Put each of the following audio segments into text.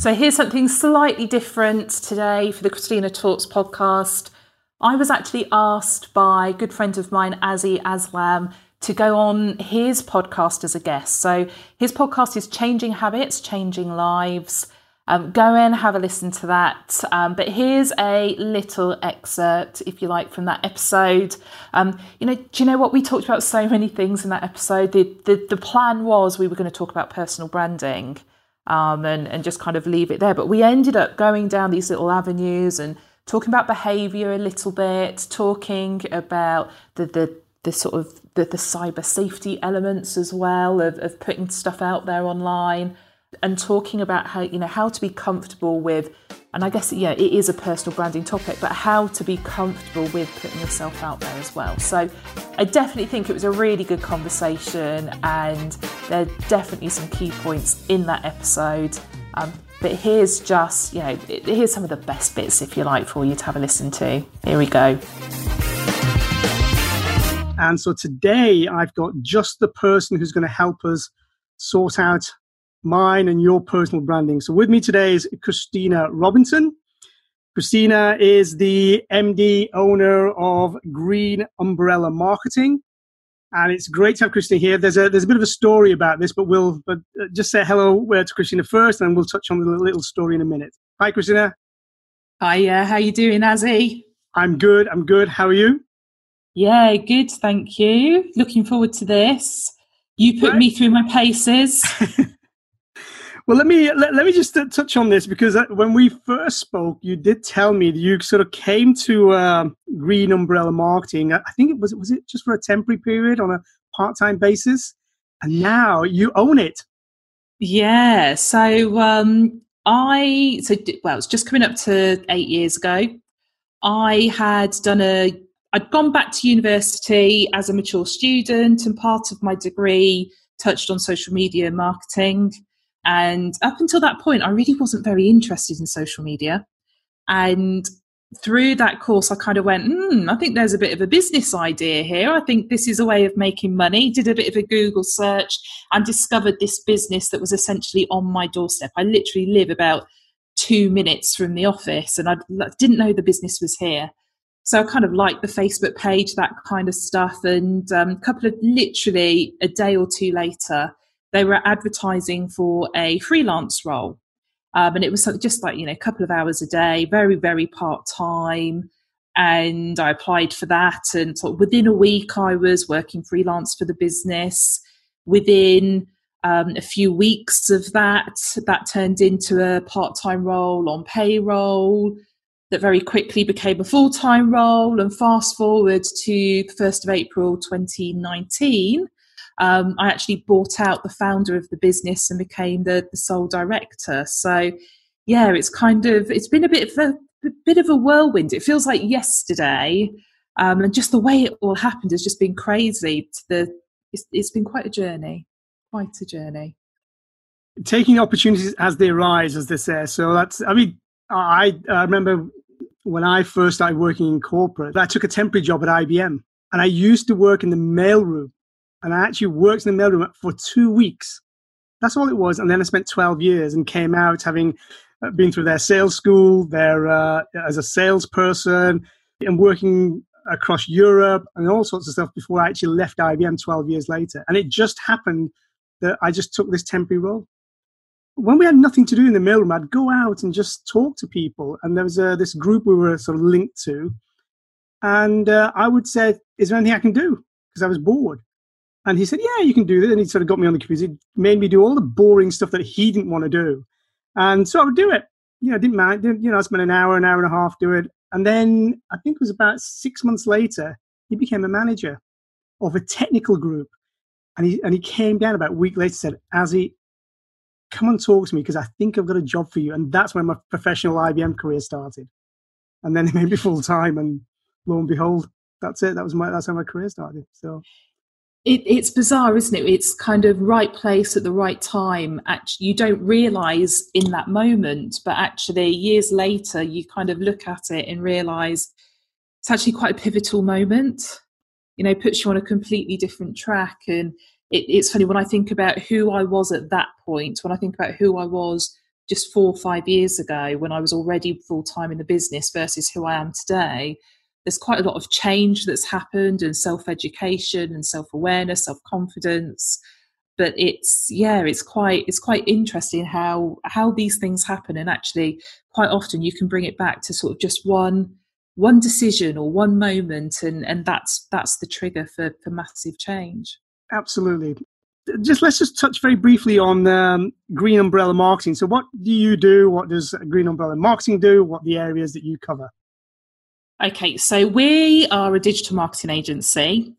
So here's something slightly different today for the Christina Talks podcast. I was actually asked by a good friend of mine, Azzy Aslam, to go on his podcast as a guest. So his podcast is Changing Habits, Changing Lives. Um, go in, have a listen to that. Um, but here's a little excerpt, if you like, from that episode. Um, you know, do you know what? We talked about so many things in that episode. The, the, the plan was we were going to talk about personal branding um, and, and just kind of leave it there. But we ended up going down these little avenues and talking about behavior a little bit, talking about the, the, the sort of the, the cyber safety elements as well of, of putting stuff out there online and talking about how you know how to be comfortable with and I guess yeah it is a personal branding topic but how to be comfortable with putting yourself out there as well. So I definitely think it was a really good conversation and there are definitely some key points in that episode. Um, but here's just you know here's some of the best bits if you like for you to have a listen to. Here we go. And so today I've got just the person who's going to help us sort out mine and your personal branding. So with me today is Christina Robinson. Christina is the MD owner of Green Umbrella Marketing. And it's great to have Christina here. There's a there's a bit of a story about this, but we'll but uh, just say hello uh, to Christina first, and we'll touch on the little story in a minute. Hi, Christina. Hi, uh, how you doing, Azzy? I'm good. I'm good. How are you? Yeah, good. Thank you. Looking forward to this. You put right. me through my paces. Well, let me let, let me just uh, touch on this because uh, when we first spoke, you did tell me that you sort of came to uh, Green Umbrella Marketing. I think it was was it just for a temporary period on a part time basis, and now you own it. Yeah. So um, I so well, it's just coming up to eight years ago. I had done a I'd gone back to university as a mature student, and part of my degree touched on social media marketing. And up until that point, I really wasn't very interested in social media. And through that course, I kind of went, hmm, I think there's a bit of a business idea here. I think this is a way of making money. Did a bit of a Google search and discovered this business that was essentially on my doorstep. I literally live about two minutes from the office and I didn't know the business was here. So I kind of liked the Facebook page, that kind of stuff. And um, a couple of literally a day or two later, they were advertising for a freelance role. Um, and it was just like, you know, a couple of hours a day, very, very part time. And I applied for that. And so within a week, I was working freelance for the business. Within um, a few weeks of that, that turned into a part time role on payroll that very quickly became a full time role. And fast forward to the 1st of April 2019 um, I actually bought out the founder of the business and became the, the sole director. So, yeah, it's kind of it's been a bit of a, a bit of a whirlwind. It feels like yesterday, um, and just the way it all happened has just been crazy. The it's, it's been quite a journey, quite a journey. Taking opportunities as they arise, as they say. So that's I mean, I, I remember when I first started working in corporate, I took a temporary job at IBM, and I used to work in the mailroom and I actually worked in the mailroom for two weeks. That's all it was. And then I spent 12 years and came out having uh, been through their sales school, their uh, as a salesperson, and working across Europe and all sorts of stuff before I actually left IBM 12 years later. And it just happened that I just took this temporary role. When we had nothing to do in the mailroom, I'd go out and just talk to people. And there was uh, this group we were sort of linked to. And uh, I would say, Is there anything I can do? Because I was bored. And he said, Yeah, you can do this. And he sort of got me on the computer. He made me do all the boring stuff that he didn't want to do. And so I would do it. You know, didn't mind. You know, I spent an hour, an hour and a half do it. And then I think it was about six months later, he became a manager of a technical group. And he, and he came down about a week later said, Azzy, come and talk to me because I think I've got a job for you. And that's when my professional IBM career started. And then they made me full time. And lo and behold, that's it. That was my, that's how my career started. So it, it's bizarre, isn't it? It's kind of right place at the right time. Actually, you don't realize in that moment, but actually, years later, you kind of look at it and realize it's actually quite a pivotal moment. You know, puts you on a completely different track. And it, it's funny when I think about who I was at that point, when I think about who I was just four or five years ago when I was already full time in the business versus who I am today, there's quite a lot of change that's happened and self education and self awareness, self confidence. But it's yeah, it's quite it's quite interesting how how these things happen, and actually quite often you can bring it back to sort of just one one decision or one moment, and and that's that's the trigger for for massive change. Absolutely. Just let's just touch very briefly on um, Green Umbrella Marketing. So, what do you do? What does Green Umbrella Marketing do? What the areas that you cover? Okay, so we are a digital marketing agency.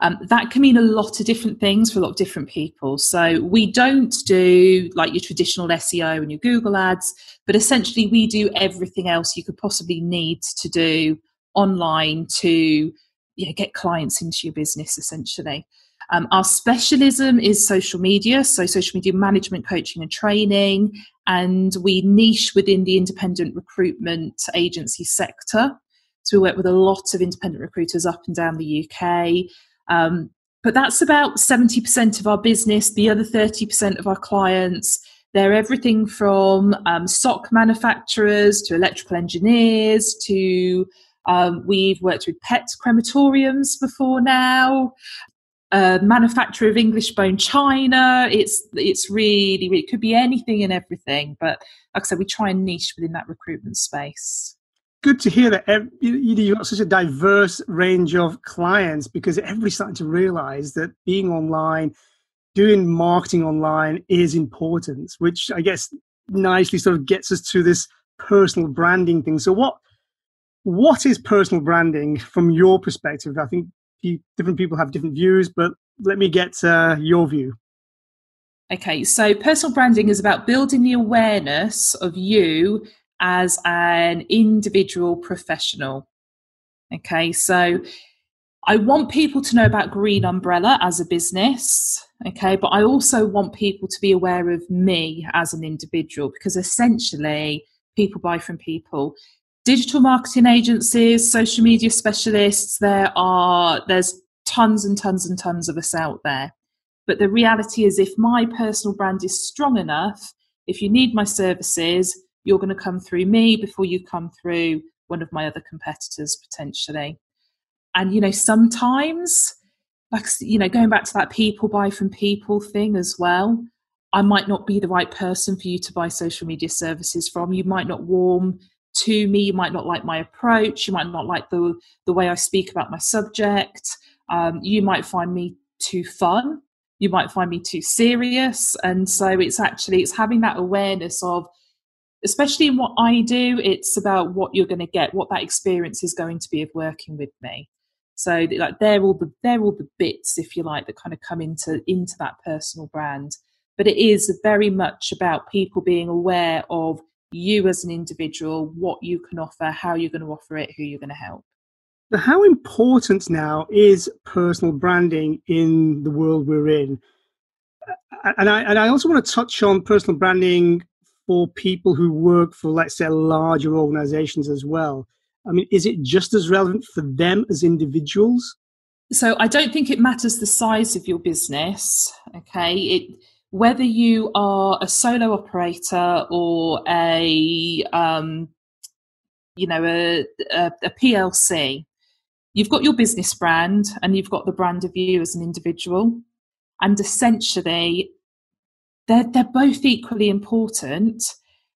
Um, that can mean a lot of different things for a lot of different people. So we don't do like your traditional SEO and your Google ads, but essentially we do everything else you could possibly need to do online to you know, get clients into your business essentially. Um, our specialism is social media, so social media management, coaching, and training. And we niche within the independent recruitment agency sector. So we work with a lot of independent recruiters up and down the UK. Um, but that's about 70% of our business. The other 30% of our clients, they're everything from um, sock manufacturers to electrical engineers to um, we've worked with pet crematoriums before now. Uh, manufacturer of English bone china. It's it's really it could be anything and everything. But like I said, we try and niche within that recruitment space good to hear that you've got such a diverse range of clients because everybody's starting to realize that being online, doing marketing online is important, which I guess nicely sort of gets us to this personal branding thing. So, what what is personal branding from your perspective? I think different people have different views, but let me get uh, your view. Okay, so personal branding is about building the awareness of you as an individual professional. Okay, so I want people to know about Green Umbrella as a business. Okay, but I also want people to be aware of me as an individual because essentially people buy from people. Digital marketing agencies, social media specialists, there are there's tons and tons and tons of us out there. But the reality is if my personal brand is strong enough, if you need my services, you're going to come through me before you come through one of my other competitors potentially. And, you know, sometimes, like, you know, going back to that people buy from people thing as well, I might not be the right person for you to buy social media services from. You might not warm to me. You might not like my approach. You might not like the, the way I speak about my subject. Um, you might find me too fun. You might find me too serious. And so it's actually, it's having that awareness of especially in what I do, it's about what you're going to get, what that experience is going to be of working with me. So like they're all the they're all the bits, if you like, that kind of come into into that personal brand. But it is very much about people being aware of you as an individual, what you can offer, how you're going to offer it, who you're going to help. How important now is personal branding in the world we're in? And I, and I also want to touch on personal branding for people who work for, let's say, larger organizations as well? I mean, is it just as relevant for them as individuals? So I don't think it matters the size of your business. Okay, it whether you are a solo operator or a um, you know a, a, a PLC, you've got your business brand and you've got the brand of you as an individual, and essentially they're, they're both equally important.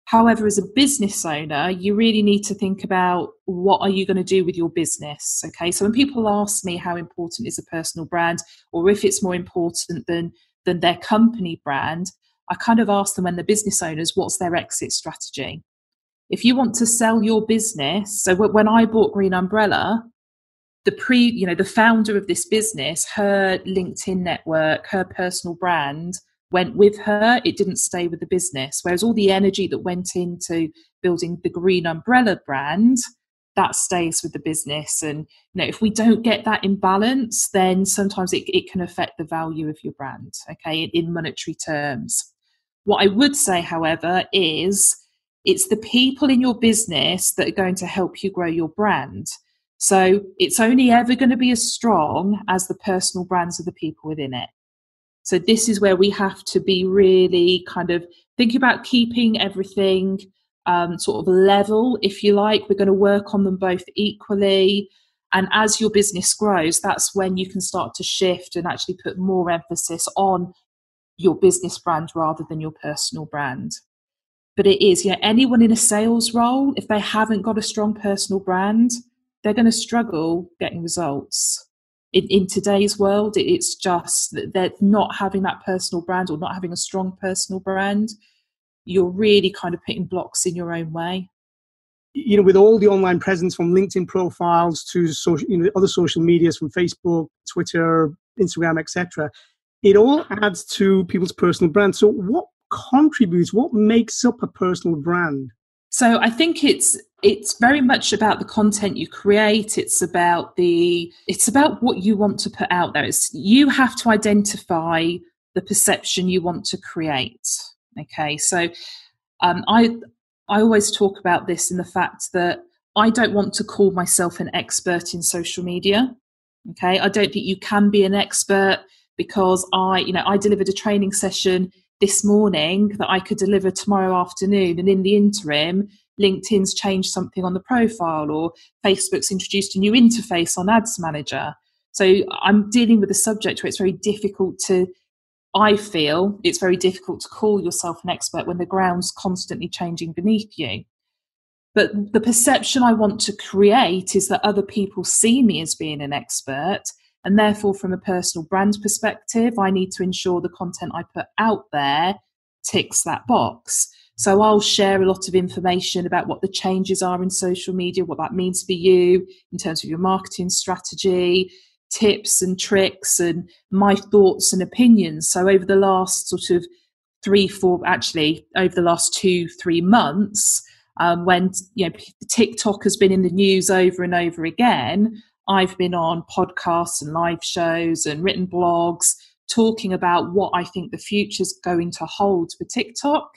However, as a business owner, you really need to think about what are you going to do with your business. Okay, so when people ask me how important is a personal brand, or if it's more important than than their company brand, I kind of ask them when the business owners, what's their exit strategy? If you want to sell your business, so when I bought Green Umbrella, the pre, you know, the founder of this business, her LinkedIn network, her personal brand went with her, it didn't stay with the business. Whereas all the energy that went into building the Green Umbrella brand, that stays with the business. And you know, if we don't get that in balance, then sometimes it, it can affect the value of your brand, okay, in monetary terms. What I would say, however, is it's the people in your business that are going to help you grow your brand. So it's only ever going to be as strong as the personal brands of the people within it. So this is where we have to be really kind of thinking about keeping everything um, sort of level, if you like. We're going to work on them both equally. And as your business grows, that's when you can start to shift and actually put more emphasis on your business brand rather than your personal brand. But it is, you know, anyone in a sales role, if they haven't got a strong personal brand, they're going to struggle getting results. In, in today's world, it's just that not having that personal brand or not having a strong personal brand. You're really kind of putting blocks in your own way you know, with all the online presence from LinkedIn profiles to social, you know, other social medias from Facebook, Twitter, Instagram, etc., it all adds to people's personal brand. So, what contributes? What makes up a personal brand? So, I think it's it's very much about the content you create. It's about the it's about what you want to put out there. It's you have to identify the perception you want to create. Okay, so um, I I always talk about this in the fact that I don't want to call myself an expert in social media. Okay. I don't think you can be an expert because I, you know, I delivered a training session this morning that I could deliver tomorrow afternoon. And in the interim, LinkedIn's changed something on the profile or Facebook's introduced a new interface on Ads Manager. So I'm dealing with a subject where it's very difficult to I feel it's very difficult to call yourself an expert when the ground's constantly changing beneath you. But the perception I want to create is that other people see me as being an expert. And therefore, from a personal brand perspective, I need to ensure the content I put out there ticks that box. So I'll share a lot of information about what the changes are in social media, what that means for you in terms of your marketing strategy, tips and tricks and my thoughts and opinions. So over the last sort of three, four, actually over the last two, three months, um, when you know TikTok has been in the news over and over again, I've been on podcasts and live shows and written blogs talking about what I think the future's going to hold for TikTok.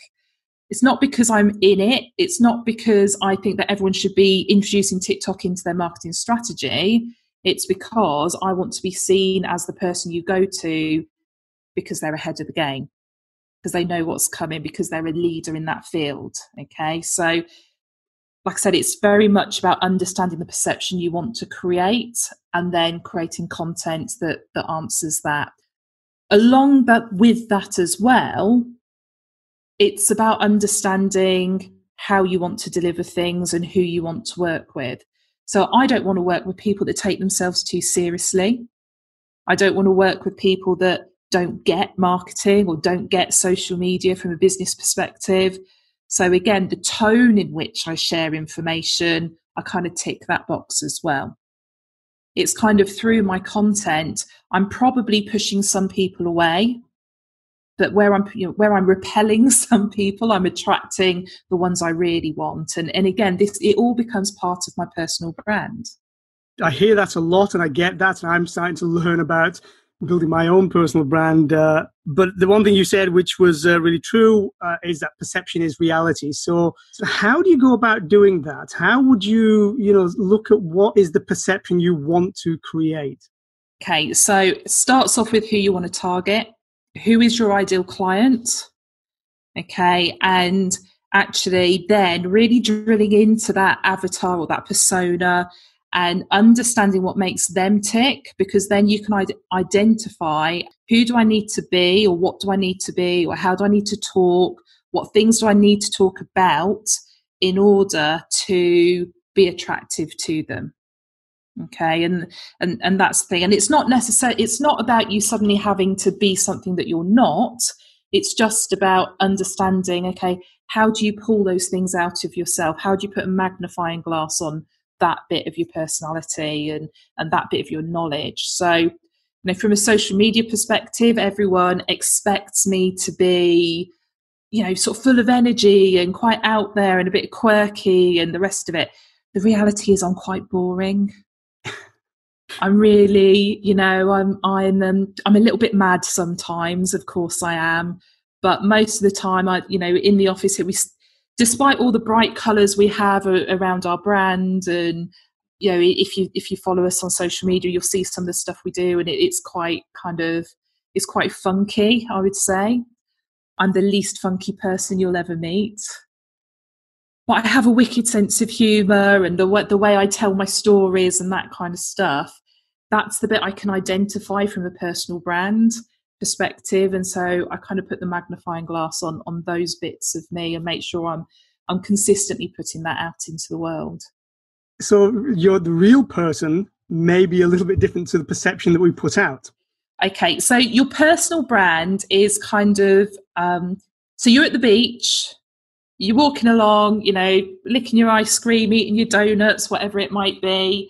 It's not because I'm in it. It's not because I think that everyone should be introducing TikTok into their marketing strategy. It's because I want to be seen as the person you go to because they're ahead of the game, because they know what's coming, because they're a leader in that field. Okay. So, like I said, it's very much about understanding the perception you want to create and then creating content that, that answers that. Along but with that as well, it's about understanding how you want to deliver things and who you want to work with. So I don't want to work with people that take themselves too seriously. I don't want to work with people that don't get marketing or don't get social media from a business perspective. So again, the tone in which I share information, I kind of tick that box as well. It's kind of through my content, I'm probably pushing some people away but where I'm you know, where I'm repelling some people, I'm attracting the ones I really want. And and again, this it all becomes part of my personal brand. I hear that a lot, and I get that, and I'm starting to learn about building my own personal brand. Uh, but the one thing you said, which was uh, really true, uh, is that perception is reality. So, so, how do you go about doing that? How would you, you know, look at what is the perception you want to create? Okay, so it starts off with who you want to target who is your ideal client? Okay. And actually then really drilling into that avatar or that persona and understanding what makes them tick because then you can identify who do I need to be or what do I need to be or how do I need to talk? What things do I need to talk about in order to be attractive to them? Okay and and and that's the thing and it's not necessary it's not about you suddenly having to be something that you're not it's just about understanding okay how do you pull those things out of yourself? How do you put a magnifying glass on that bit of your personality and and that bit of your knowledge? So you know from a social media perspective everyone expects me to be you know sort of full of energy and quite out there and a bit quirky and the rest of it. The reality is i'm quite boring I'm really, you know, I'm I'm um, I'm a little bit mad sometimes. Of course, I am, but most of the time, I, you know, in the office here, we, despite all the bright colours we have around our brand, and you know, if you if you follow us on social media, you'll see some of the stuff we do, and it, it's quite kind of is quite funky, I would say. I'm the least funky person you'll ever meet. But I have a wicked sense of humour and the, the way I tell my stories and that kind of stuff. That's the bit I can identify from a personal brand perspective. And so I kind of put the magnifying glass on on those bits of me and make sure I'm I'm consistently putting that out into the world. So you're the real person may be a little bit different to the perception that we put out. Okay, so your personal brand is kind of um, so you're at the beach, you're walking along, you know, licking your ice cream, eating your donuts, whatever it might be,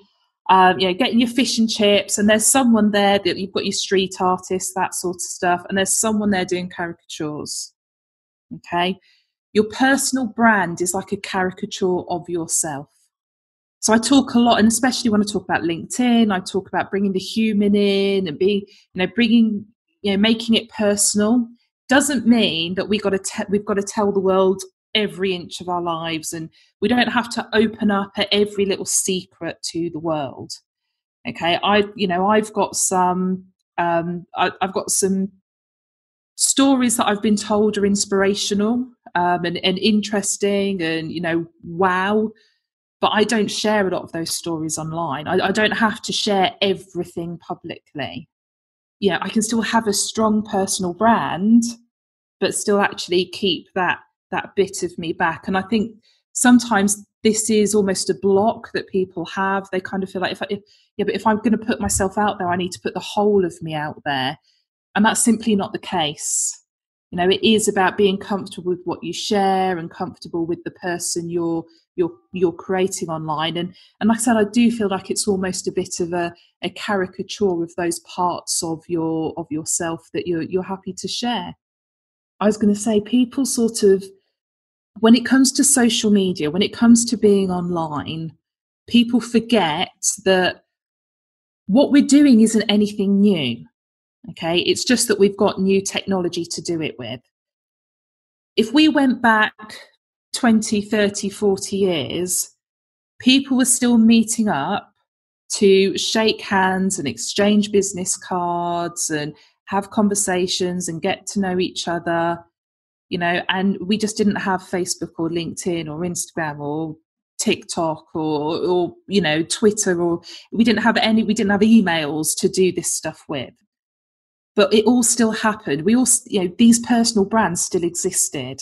um, you know, getting your fish and chips, and there's someone there that you've got your street artist, that sort of stuff, and there's someone there doing caricatures. Okay, your personal brand is like a caricature of yourself. So I talk a lot, and especially when I talk about LinkedIn, I talk about bringing the human in and being, you know, bringing, you know, making it personal. Doesn't mean that we got to te- we've got to tell the world every inch of our lives, and we don't have to open up at every little secret to the world. Okay, I, you know, I've got some, um, I, I've got some stories that I've been told are inspirational um, and, and interesting, and you know, wow but I don't share a lot of those stories online. I, I don't have to share everything publicly. Yeah, I can still have a strong personal brand, but still actually keep that that bit of me back. And I think sometimes this is almost a block that people have. They kind of feel like if, I, if yeah, but if I'm going to put myself out there, I need to put the whole of me out there, and that's simply not the case. You know, it is about being comfortable with what you share and comfortable with the person you're you're you're creating online and and like i said i do feel like it's almost a bit of a, a caricature of those parts of your of yourself that you're you're happy to share i was going to say people sort of when it comes to social media when it comes to being online people forget that what we're doing isn't anything new okay? It's just that we've got new technology to do it with. If we went back 20, 30, 40 years, people were still meeting up to shake hands and exchange business cards and have conversations and get to know each other, you know, and we just didn't have Facebook or LinkedIn or Instagram or TikTok or, or you know, Twitter or we didn't have any, we didn't have emails to do this stuff with. But it all still happened. We all, you know, these personal brands still existed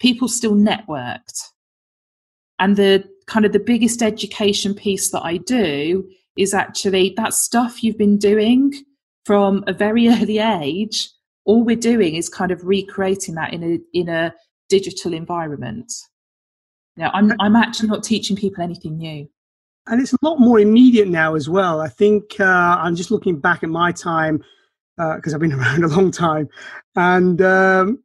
people still networked. And the kind of the biggest education piece that I do is actually that stuff you've been doing from a very early age. All we're doing is kind of recreating that in a in a digital environment. Now, I'm I'm actually not teaching people anything new. And it's a lot more immediate now as well. I think uh, I'm just looking back at my time because uh, I've been around a long time, and um,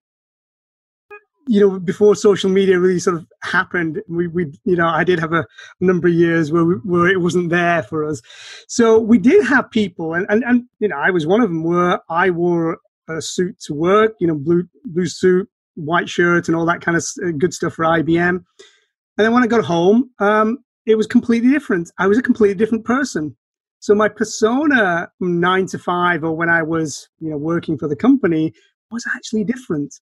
you know, before social media really sort of happened, we, we, you know, I did have a number of years where we, where it wasn't there for us. So we did have people, and, and, and you know, I was one of them where I wore a suit to work, you know, blue blue suit, white shirt, and all that kind of uh, good stuff for IBM. And then when I got home, um, it was completely different. I was a completely different person. So my persona from nine to five, or when I was, you know, working for the company, was actually different.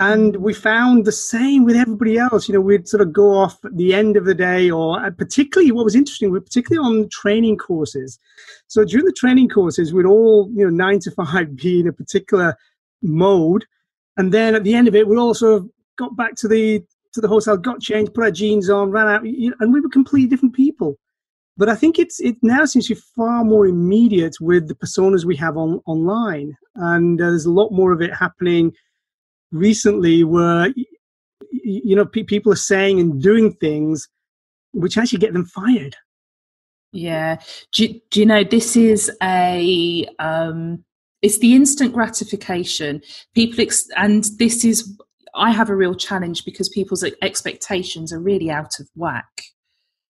And we found the same with everybody else. You know, we'd sort of go off at the end of the day, or uh, particularly what was interesting, particularly on training courses. So during the training courses, we'd all, you know, nine to five be in a particular mode. And then at the end of it, we all sort of got back to the to the hotel, got changed, put our jeans on, ran out, you know, and we were completely different people. But I think it's it now seems to be far more immediate with the personas we have on online, and uh, there's a lot more of it happening recently where you know pe- people are saying and doing things which actually get them fired. Yeah. Do, do you know this is a um it's the instant gratification. People ex- and this is i have a real challenge because people's expectations are really out of whack.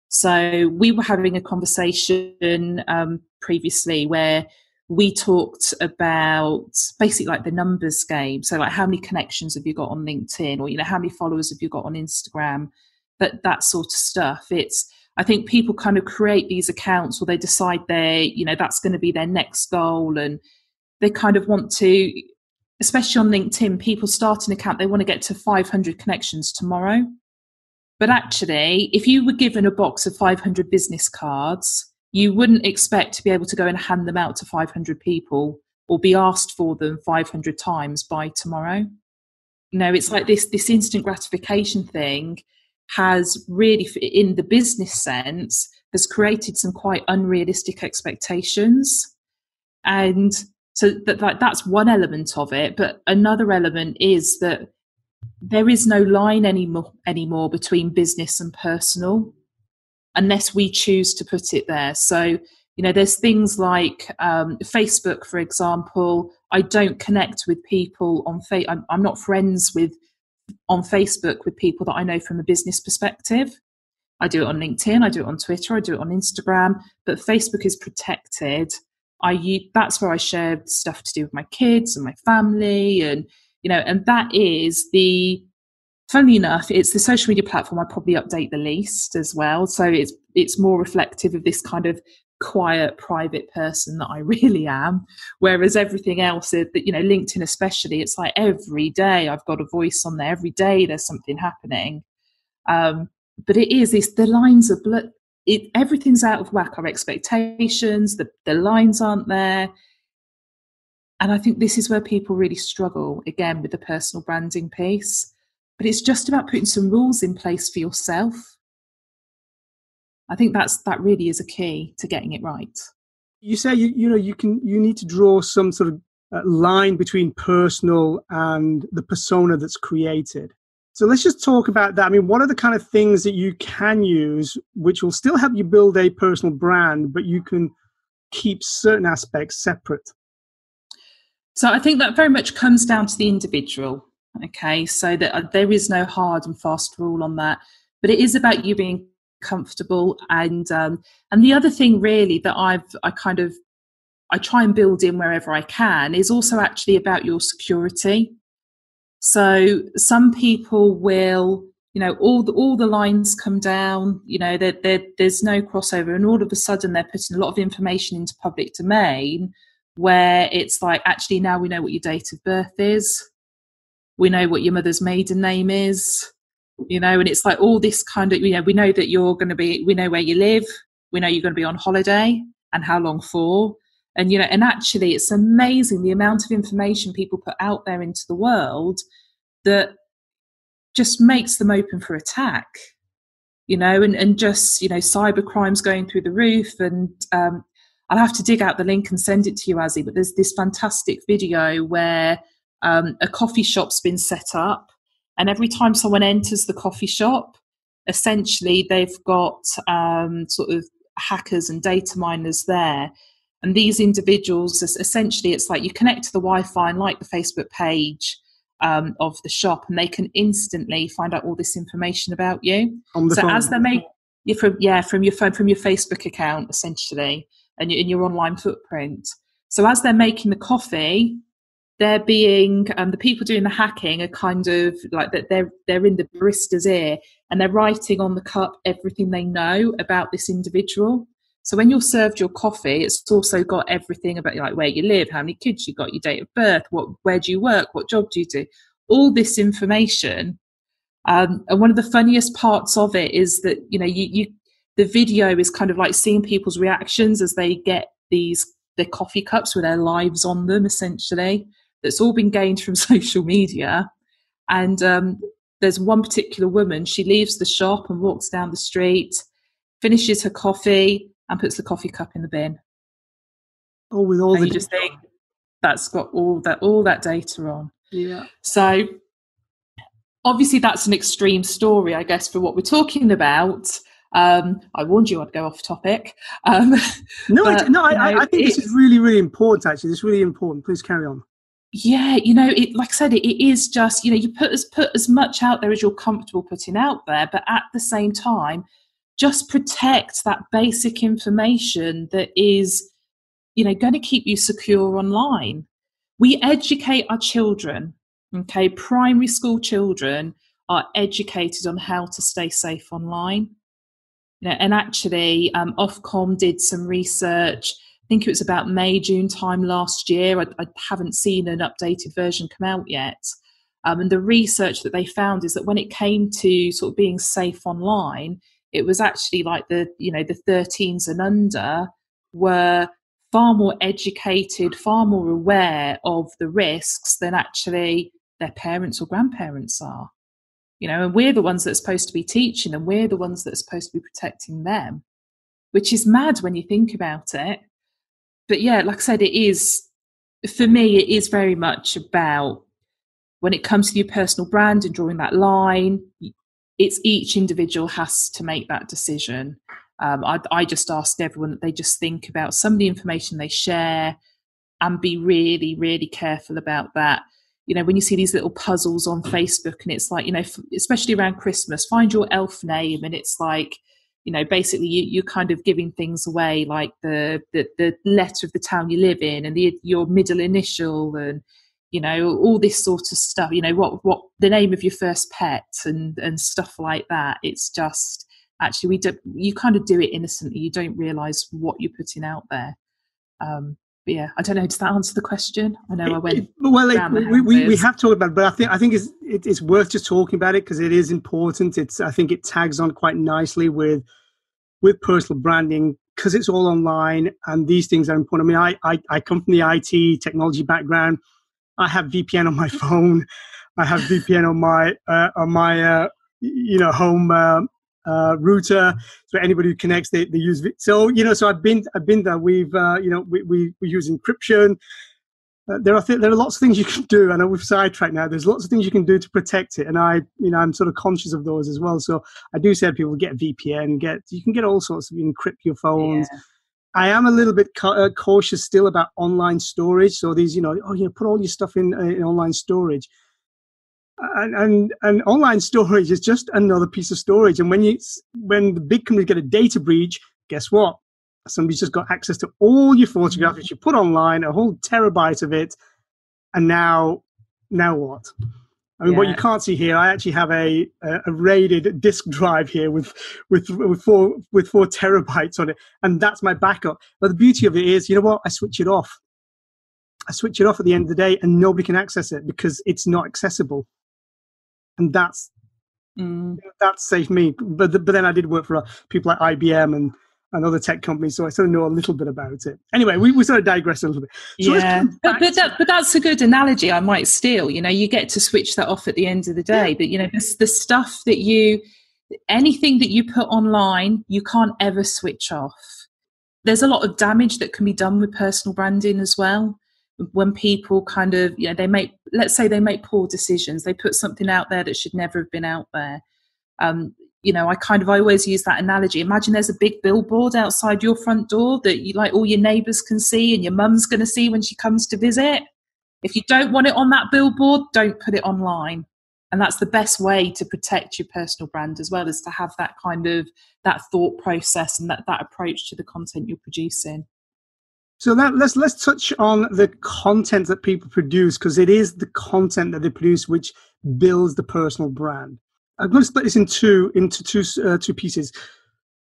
So we were having a conversation um, previously where we talked about basically like the numbers game. So like how many connections have you got on LinkedIn or you know how many followers have you got on Instagram? That that sort of stuff. It's I think people kind of create these accounts or they decide they, you know, that's going to be their next goal and they kind of want to, especially on LinkedIn, people start an account, they want to get to 500 connections tomorrow. But actually, if you were given a box of 500 business cards, you wouldn't expect to be able to go and hand them out to 500 people or be asked for them 500 times by tomorrow. Know, it's like this this instant gratification thing has really, in the business sense, has created some quite unrealistic expectations. And so that, like, that's one element of it. But another element is that there is no line anymore, anymore between business and personal unless we choose to put it there. So, you know, there's things like um, Facebook, for example. I don't connect with people on Facebook. I'm, I'm not friends with on Facebook with people that I know from a business perspective. I do it on LinkedIn, I do it on Twitter, I do it on Instagram, but Facebook is protected. I use, that's where I share stuff to do with my kids and my family, and you know, and that is the. Funnily enough, it's the social media platform I probably update the least as well. So it's it's more reflective of this kind of quiet, private person that I really am. Whereas everything else, that you know, LinkedIn especially, it's like every day I've got a voice on there. Every day there's something happening. Um, but it is this the lines are blood. It everything's out of whack. Our expectations, the the lines aren't there. And I think this is where people really struggle again with the personal branding piece. But it's just about putting some rules in place for yourself I think that's that really is a key to getting it right. You say you you know you can you need to draw some sort of uh, line between personal and the persona that's created. So let's just talk about that. I mean, what are the kind of things that you can use which will still help you build a personal brand, but you can keep certain aspects separate? So I think that very much comes down to the individual. Okay, so that uh, there is no hard and fast rule on that, but it is about you being comfortable and um, and the other thing really that i've i kind of i try and build in wherever i can is also actually about your security. So some people will you know all the all the lines come down you know there, there there's no crossover and all of a sudden they're putting a lot of information into public domain where it's like actually now we know what your date of birth is we know what your mother's maiden name is you know and it's like all this kind of you know we know that you're going to be we know where you live we know you're going to be on holiday and how long for. And you know and actually it's amazing the amount of information people put out there into the world that just makes them open for attack you know and, and just you know cyber crimes going through the roof and um, i'll have to dig out the link and send it to you azzy but there's this fantastic video where um, a coffee shop's been set up and every time someone enters the coffee shop, essentially they've got um, sort of hackers and data miners there. And these individuals, essentially, it's like you connect to the Wi Fi and like the Facebook page um, of the shop, and they can instantly find out all this information about you. so phone. as they make you from yeah from your phone from your Facebook account essentially, and in your online footprint. So as they're making the coffee, they're being um, the people doing the hacking are kind of like that they're they're in the barista's ear and they're writing on the cup everything they know about this individual. So when you're served your coffee it's also got everything about like where you live how many kids you got your date of birth what where do you work what job do you do? All this information um, and one of the funniest parts of it is that you know you, you the video is kind of like seeing people's reactions as they get these their coffee cups with their lives on them essentially that's all been gained from social media. And um, there's one particular woman, she leaves the shop and walks down the street, finishes her coffee, and puts the coffee cup in the bin. Oh, with all and the you just think that's got all that all that data on. Yeah. So obviously that's an extreme story, I guess, for what we're talking about. Um, I warned you I'd go off topic. Um, no, but, no, I, know, I, think this is really, really important. Actually, this is really important. Please carry on yeah you know it like i said it, it is just you know you put as put as much out there as you're comfortable putting out there but at the same time just protect that basic information that is you know going to keep you secure online. We educate our children okay? Primary school children are educated on how to stay safe online. You know, and actually um, ofcom did some research think it was about May, June time last year. I, I haven't seen an updated version come out yet. Um, and the research that they found is that when it came to sort of being safe online, it was actually like the you know the 13s and under were far more educated, far more aware of the risks than actually their parents or grandparents are. You know, and we're the ones that are supposed to be teaching them, we're the ones that are supposed to be protecting them, which is mad when you think about it. But yeah, like I said, it is, for me, it is very much about when it comes to your personal brand and drawing that line, it's each individual has to make that decision. Um, I, I just ask everyone that they just think about some of the information they share and be really, really careful about that. You know, when you see these little puzzles on Facebook and it's like, you know, especially around Christmas, find your elf name and it's like, you know, basically you, you're kind of giving things away like the, the, the letter of the town you live in and the, your middle initial and, you know all this sort of stuff you know what what the name of your first pet and and stuff like that. It's just actually we do you kind of do it innocently. You don't realize what you're putting out there. Um but yeah i don't know does that answer the question? I know i went it, well it, we, we, we have talked about it but i think i think it's it, it's worth just talking about it because it is important. It's i think it tags on quite nicely with with personal branding because it's all online and these things are important. I mean I, I i come from the it technology background. I have VPN on my phone. I have VPN on my uh, on my uh, you know home uh, uh, router. So anybody who connects, they, they use. it. So you know, so I've been I've been there. We've uh, you know we, we we use encryption. Uh, there are th- there are lots of things you can do. I know we've sidetracked now. There's lots of things you can do to protect it, and I you know I'm sort of conscious of those as well. So I do say to people get VPN, get you can get all sorts of you encrypt your phones. Yeah I am a little bit ca- uh, cautious still about online storage. So these, you know, oh, you know, put all your stuff in, uh, in online storage. And, and and online storage is just another piece of storage. And when you when the big companies get a data breach, guess what? Somebody's just got access to all your photographs which you put online, a whole terabyte of it, and now now what? I mean, yeah. what you can't see here, I actually have a, a, a rated disk drive here with, with with four with four terabytes on it, and that's my backup. But the beauty of it is, you know what? I switch it off. I switch it off at the end of the day, and nobody can access it because it's not accessible, and that's mm. that saved me. But the, but then I did work for uh, people like IBM and and other tech companies, so I sort of know a little bit about it. Anyway, we, we sort of digress a little bit. So yeah, but but, that, but that's a good analogy. I might steal. You know, you get to switch that off at the end of the day. Yeah. But you know, the, the stuff that you, anything that you put online, you can't ever switch off. There's a lot of damage that can be done with personal branding as well. When people kind of, you know, they make, let's say they make poor decisions, they put something out there that should never have been out there. Um, you know, I kind of I always use that analogy. Imagine there's a big billboard outside your front door that you like all your neighbours can see and your mum's going to see when she comes to visit. If you don't want it on that billboard, don't put it online. And that's the best way to protect your personal brand as well, is to have that kind of that thought process and that, that approach to the content you're producing. So that, let's let's touch on the content that people produce because it is the content that they produce which builds the personal brand. I'm going to split this into into two uh, two pieces.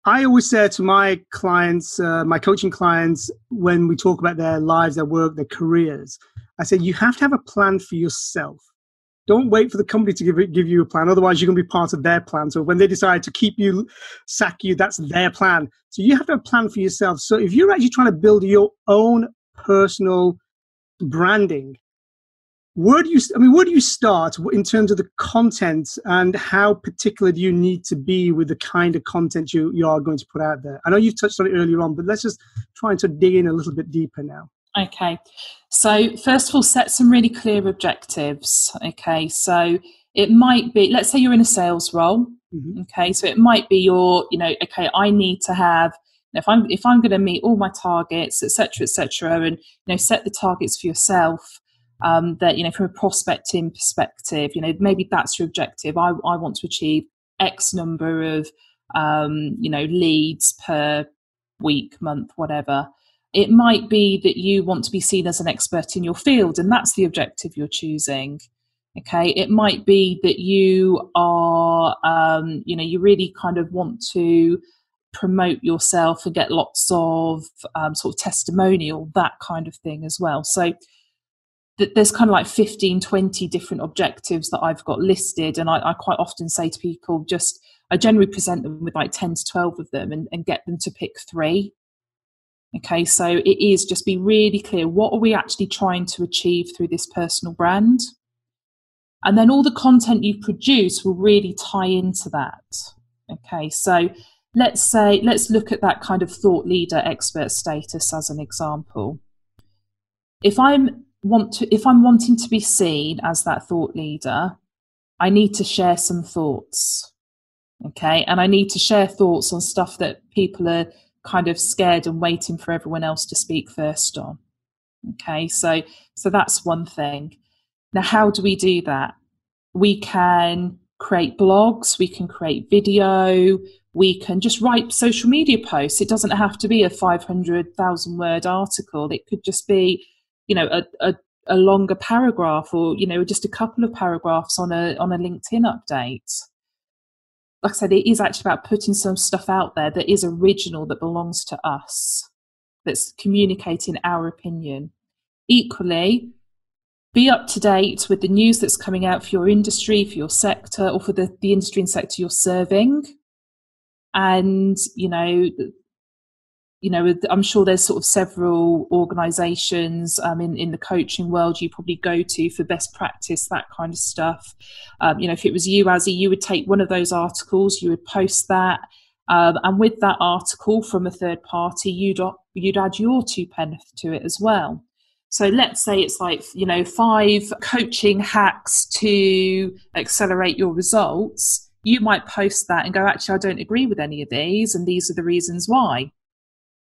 I always say to my clients, uh, my coaching clients, when we talk about their lives, their work, their careers, I say you have to have a plan for yourself. Don't wait for the company to give give you a plan. Otherwise, you're going to be part of their plan. So when they decide to keep you, sack you, that's their plan. So you have to have a plan for yourself. So if you're actually trying to build your own personal branding, where do you i mean where do you start in terms of the content and how particular do you need to be with the kind of content you, you are going to put out there i know you've touched on it earlier on but let's just try and to dig in a little bit deeper now okay. So first of all set some really clear objectives okay? So it might be let's say you're in a sales role mm-hmm. okay? So it might be your you know okay i need to have if i'm if i'm going to meet all my targets etc etc and you know set the targets for yourself um, that you know from a prospecting perspective you know maybe that's your objective. I, I want to achieve x number of um, you know leads per week month whatever it might be that you want to be seen as an expert in your field and that's the objective you're choosing okay it might be that you are um, you know you really kind of want to promote yourself and get lots of um, sort of testimonial, that kind of thing as well. So th- there's kind of like 15, 20 different objectives that I've got listed. And I, I, quite often say to people, just I generally present them with like 10 to 12 of them and, and get them to pick three. Okay, so it is just be really clear what are we actually trying to achieve through this personal brand? And then all the content you produce will really tie into that. Okay, so let's say, let's look at that kind of thought leader expert status as an example. If I'm want to if I'm wanting to be seen as that thought leader, I need to share some thoughts. Okay, and I need to share thoughts on stuff that people are kind of scared and waiting for everyone else to speak first on. Okay, so so that's one thing. Now, how do we do that? We can create blogs, we can create video, we can just write social media posts. It doesn't have to be a 500,000 word article. It could just be, you know, a, a, a, longer paragraph or, you know, just a couple of paragraphs on a, on a LinkedIn update. Like I said, it is actually about putting some stuff out there that is original, that belongs to us, that's communicating our opinion. Equally, be up to date with the news that's coming out for your industry, for your sector, or for the, the industry and sector you're serving. And, you know, you know, I'm sure there's sort of several organisations um, in in the coaching world you probably go to for best practice, that kind of stuff. Um, you know, if it was you, Azzy, you would take one of those articles, you would post that, um, and with that article from a third party, you'd you'd add your two pence to it as well. So let's say it's like, you know, five coaching hacks to accelerate your results. You might post that and go, actually, I don't agree with any of these, and these are the reasons why.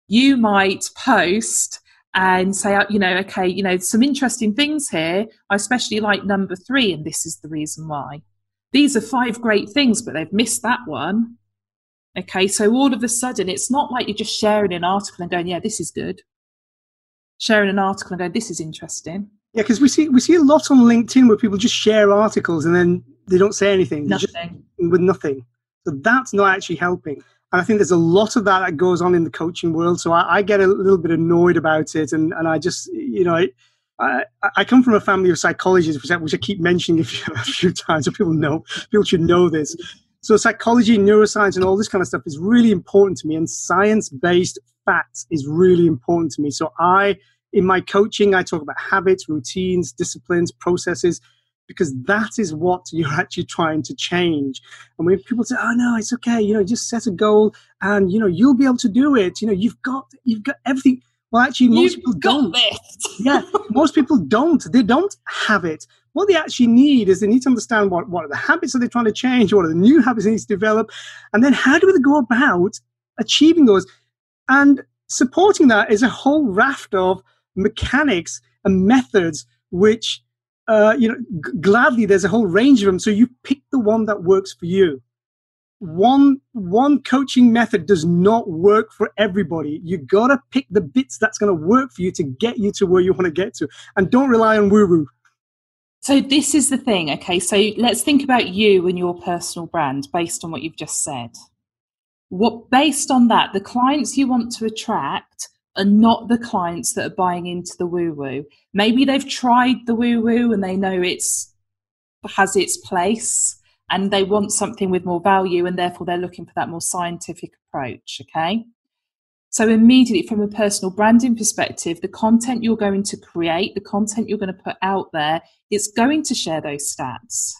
You might post and say, uh, you know, okay, you know, some interesting things here. I especially like number three, and this is the reason why. These are five great things, but they've missed that one. Okay, so all of a sudden, it's not like you're just sharing an article and going, yeah, this is good sharing an article and going, this is interesting. Yeah, because we see we see a lot on LinkedIn where people just share articles and then they don't say anything. Nothing. with nothing. So that's not actually helping. And I think there's a lot of that that goes on in the coaching world. So I, I get a little bit annoyed about it, and and I just you know. I, I, come from a family of psychologists, which I, which I keep mentioning a few, a few times, so people know, people should know this. So psychology, neuroscience, and all this kind of stuff is really important to me, and science-based facts is really important to me. So I, in my coaching, I talk about habits, routines, disciplines, processes, because that is what you're actually trying to change. And when people say, "Oh no, it's okay," you know, just set a goal, and you know, you'll be able to do it. You know, you've got, you've got everything. Well, actually, most You've people don't. Yeah, most people don't. They don't have it. What they actually need is they need to understand what, what are the habits that they're trying to change, what are the new habits they need to develop, and then how do they go about achieving those? And supporting that is a whole raft of mechanics and methods which uh, you know g- gladly there's a whole range of them. So you pick the one that works for you. One one coaching method does not work for everybody. You gotta pick the bits that's to work for you to get you to where you want to get to. And don't rely on woo woo so this is the thing okay? So let's think about you and your personal brand based on what you've just said. What based on that the clients you want to attract are not the clients that are buying into the woo woo. Maybe they've tried the woo woo and they know it's has its place and they want something with more value and therefore they're looking for that more scientific approach okay? So immediately from a personal branding perspective the content you're going to create the content you're going to put out there it's going to share those stats.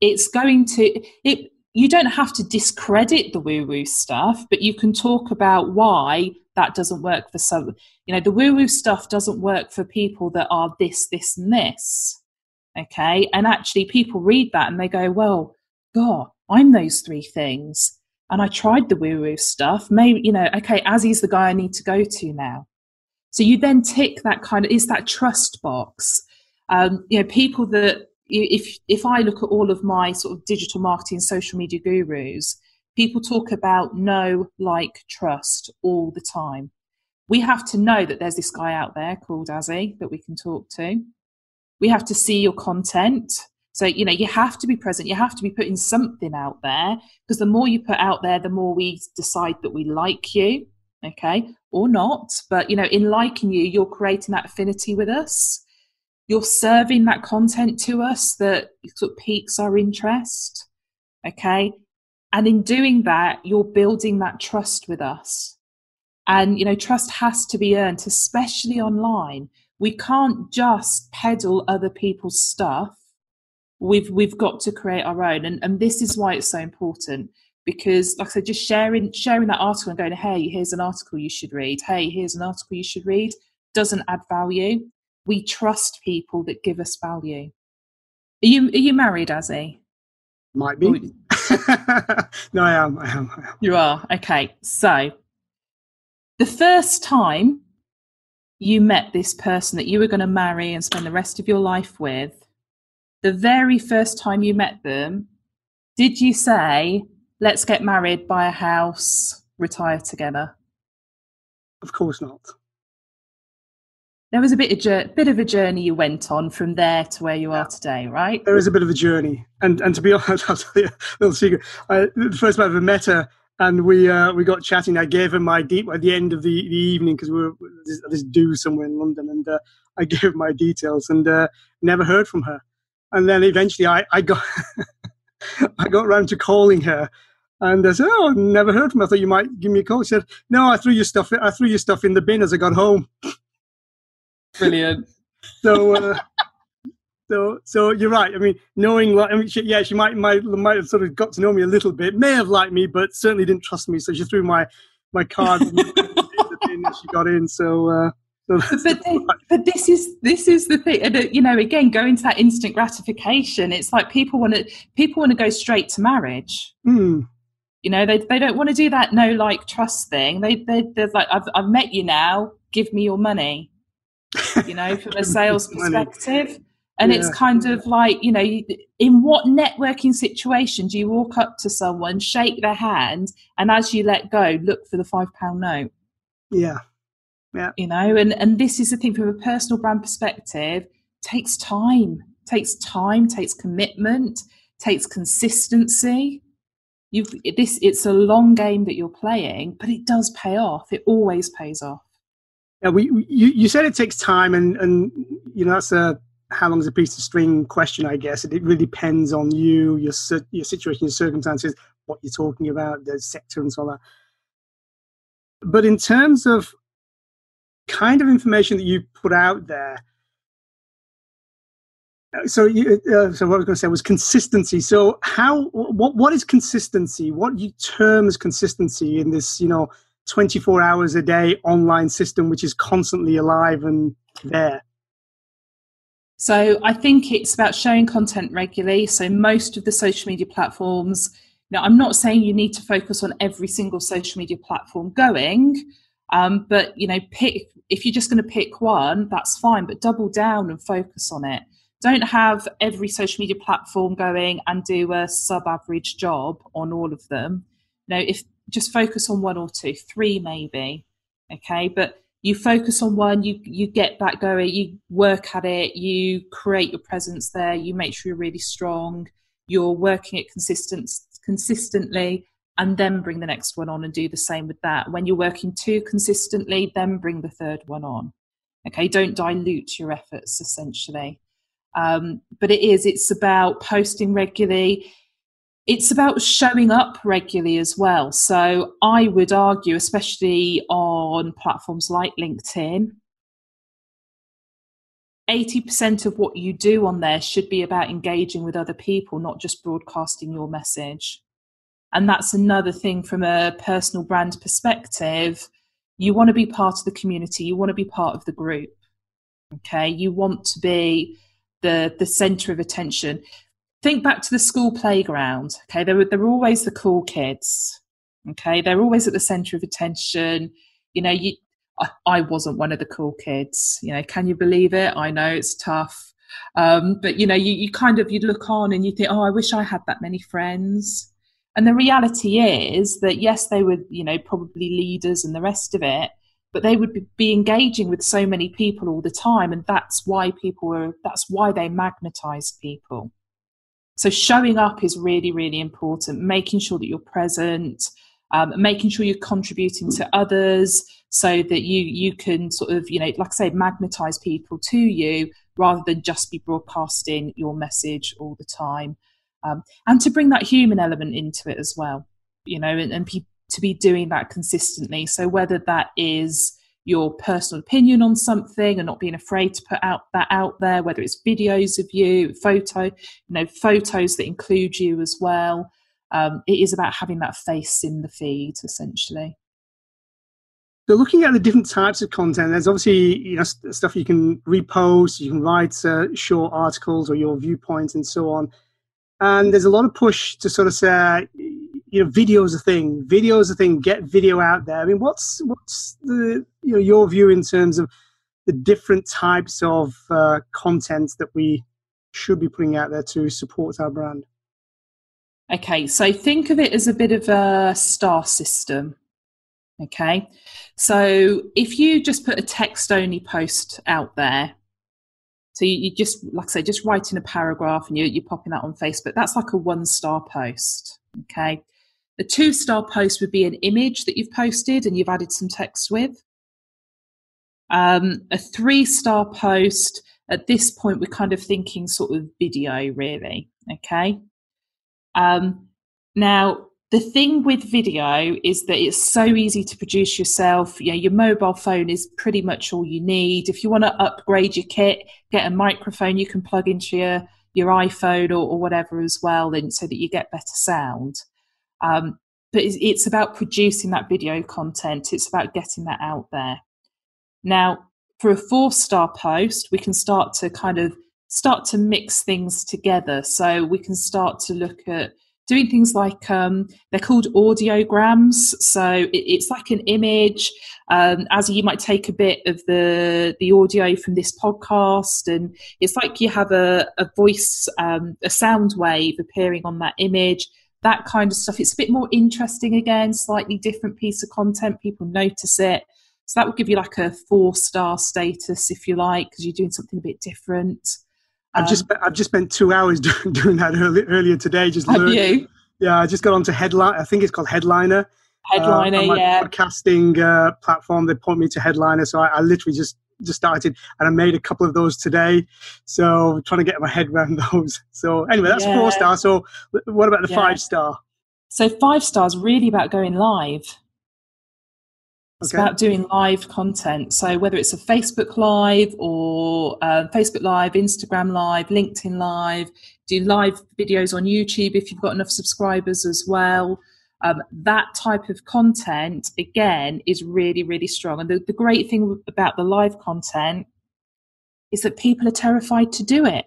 It's going to it you don't have to discredit the woo woo stuff, but you can talk about why that doesn't work for some. You know, the woo woo stuff doesn't work for people that are this, this, and this. Okay. And actually, people read that and they go, well, God, I'm those three things. And I tried the woo woo stuff. Maybe, you know, okay, Azzy's the guy I need to go to now. So you then tick that kind of, is that trust box. Um, you know, people that if if I look at all of my sort of digital marketing, social media gurus, people talk about know, like, trust all the time. We have to know that there's this guy out there called Azzy that we can talk to. We have to see your content. So, you know, you have to be present. You have to be putting something out there because the more you put out there, the more we decide that we like you, okay, or not. But, you know, in liking you, you're creating that affinity with us. You're serving that content to us that sort of piques our interest, okay. And in doing that, you're building that trust with us. And, you know, trust has to be earned, especially online. We can't just peddle other people's stuff we've we've got to create our own and, and this is why it's so important because like i said just sharing sharing that article and going hey here's an article you should read hey here's an article you should read doesn't add value we trust people that give us value. Are you are you married azzy? Might be. No I am, I am i am. You are? Okay so the first time you met this person that you were going to marry and spend the rest of your life with the very first time you met them, did you say, let's get married, buy a house, retire together? Of course not. There was a bit of, bit of a journey you went on from there to where you are today, right? There is a bit of a journey. And and to be honest, I'll tell you a little secret. I, the first time I ever met her, and we uh, we got chatting. I gave her my deep at the end of the, the evening because we were this, this do somewhere in London, and uh, I gave her my details and uh, never heard from her and then eventually I, I got I got around to calling her, and I said, "Oh, never heard from her. I thought you might give me a call." She said, "No, I threw your stuff. I threw your stuff in the bin as I got home." Brilliant. so, uh, so, so you're right. I mean, knowing, like, I mean, she, yeah, she might, might, might have sort of got to know me a little bit. May have liked me, but certainly didn't trust me. So she threw my my card in the bin as she got in. So. Uh, but, but this is this is the thing and uh, you know again going to that instant gratification it's like people want to people want to go straight to marriage mm. you know they, they don't want to do that no like trust thing they, they they're like I've, I've met you now give me your money you know from a sales perspective and yeah. it's kind of like you know in what networking situation do you walk up to someone shake their hand and as you let go look for the five pound note yeah yeah. You know, and, and this is the thing from a personal brand perspective, takes time, takes time, takes commitment, takes consistency. You've this it's a long game that you're playing, but it does pay off. It always pays off. Yeah, we, we you, you said it takes time and and you know that's a how long is a piece of string question, I guess. It, really depends on you, your your situation, your circumstances, what you're talking about, the sector, and so on. But in terms of kind of information that you put out there. So, you, uh, so what I was going to say was consistency. So, how what what is consistency? What you term as consistency in this, you know, twenty four hours a day online system, which is constantly alive and there? So, I think it's about showing content regularly. So, most of the social media platforms. Now, I'm not saying you need to focus on every single social media platform going, um, but you know, pick if you're just going to pick one, that's fine, but double down and focus on it. Don't have every social media platform going and do a sub average job on all of them. You know, if just focus on one or two, three maybe. Okay. But you focus on one, you you get that going, you work at it, you create your presence there, you make sure you're really strong, you're working it consistent consistently and then bring the next one on and do the same with that. When you're working too consistently, then bring the third one on. Okay, don't dilute your efforts essentially. Um, but it is, it's about posting regularly. It's about showing up regularly as well. So I would argue, especially on platforms like LinkedIn, 80% of what you do on there should be about engaging with other people, not just broadcasting your message. And that's another thing from a personal brand perspective. You want to be part of the community, you want to be part of the group. Okay, you want to be the the center of attention. Think back to the school playground. Okay, they were they're always the cool kids. Okay, they're always at the center of attention. You know, you I, I wasn't one of the cool kids. You know, can you believe it? I know it's tough. Um, but you know, you, you kind of you look on and you think, oh, I wish I had that many friends. And the reality is that yes, they were, you know, probably leaders and the rest of it, but they would be engaging with so many people all the time, and that's why people were. That's why they magnetized people. So showing up is really, really important, making sure that you're present, um, making sure you're contributing to others so that you you can sort of, you know, like I say, magnetize people to you rather than just be broadcasting your message all the time. Um, and to bring that human element into it as well, you know, and, and pe- to be doing that consistently. So whether that is your personal opinion on something and not being afraid to put out that out there whether it's videos of you photo you know photos that include you as well. Um, it is about having that face in the feed essentially. So looking at the different types of content there's obviously you know stuff you can repost you can write uh, short articles or your viewpoints and so on and there's a lot of push to sort of say you know, video is a thing. Video is a thing. Get video out there. I mean, what's what's the you know your view in terms of the different types of uh, content that we should be putting out there to support our brand? Okay, so think of it as a bit of a star system. Okay, so if you just put a text only post out there, so you, you, just, like I say, just writing a paragraph and you, you're popping that on Facebook, that's like a one star post. Okay, a two star post would be an image that you've posted and you've added some text with. Um, a three star post, at this point, we're kind of thinking sort of video, really. Okay. Um, now, the thing with video is that it's so easy to produce yourself. You know, your mobile phone is pretty much all you need. If you want to upgrade your kit, get a microphone you can plug into your, your iPhone or, or whatever as well, so that you get better sound. Um, but it's, it's about producing that video content. It's about getting that out there. Now, for a four star post, we can start to kind of start to mix things together. So we can start to look at doing things like um, they're called audiograms. So it, it's like an image. Um, as you might take a bit of the the audio from this podcast, and it's like you have a, a voice, um, a sound wave appearing on that image that kind of stuff. It's a bit more interesting again, slightly different piece of content. People notice it. So that would give you like a four star status, if you like, because you're doing something a bit different. I've um, just I've just spent two hours doing that early, earlier today. Just have you? Yeah, I just got onto Headline. I think it's called Headliner. Headliner, uh, yeah. Podcasting uh, platform. They point me to Headliner, so I, I literally just just started and I made a couple of those today. So trying to get my head around those. So anyway, that's yeah. four star. So what about the yeah. five star? So five stars really about going live. It's okay. about doing live content. So whether it's a Facebook Live or uh, Facebook Live, Instagram Live, LinkedIn Live, do live videos on YouTube if you've got enough subscribers as well. Um, that type of content, again, is really, really strong. And the, the great thing about the live content is that people are terrified to do it.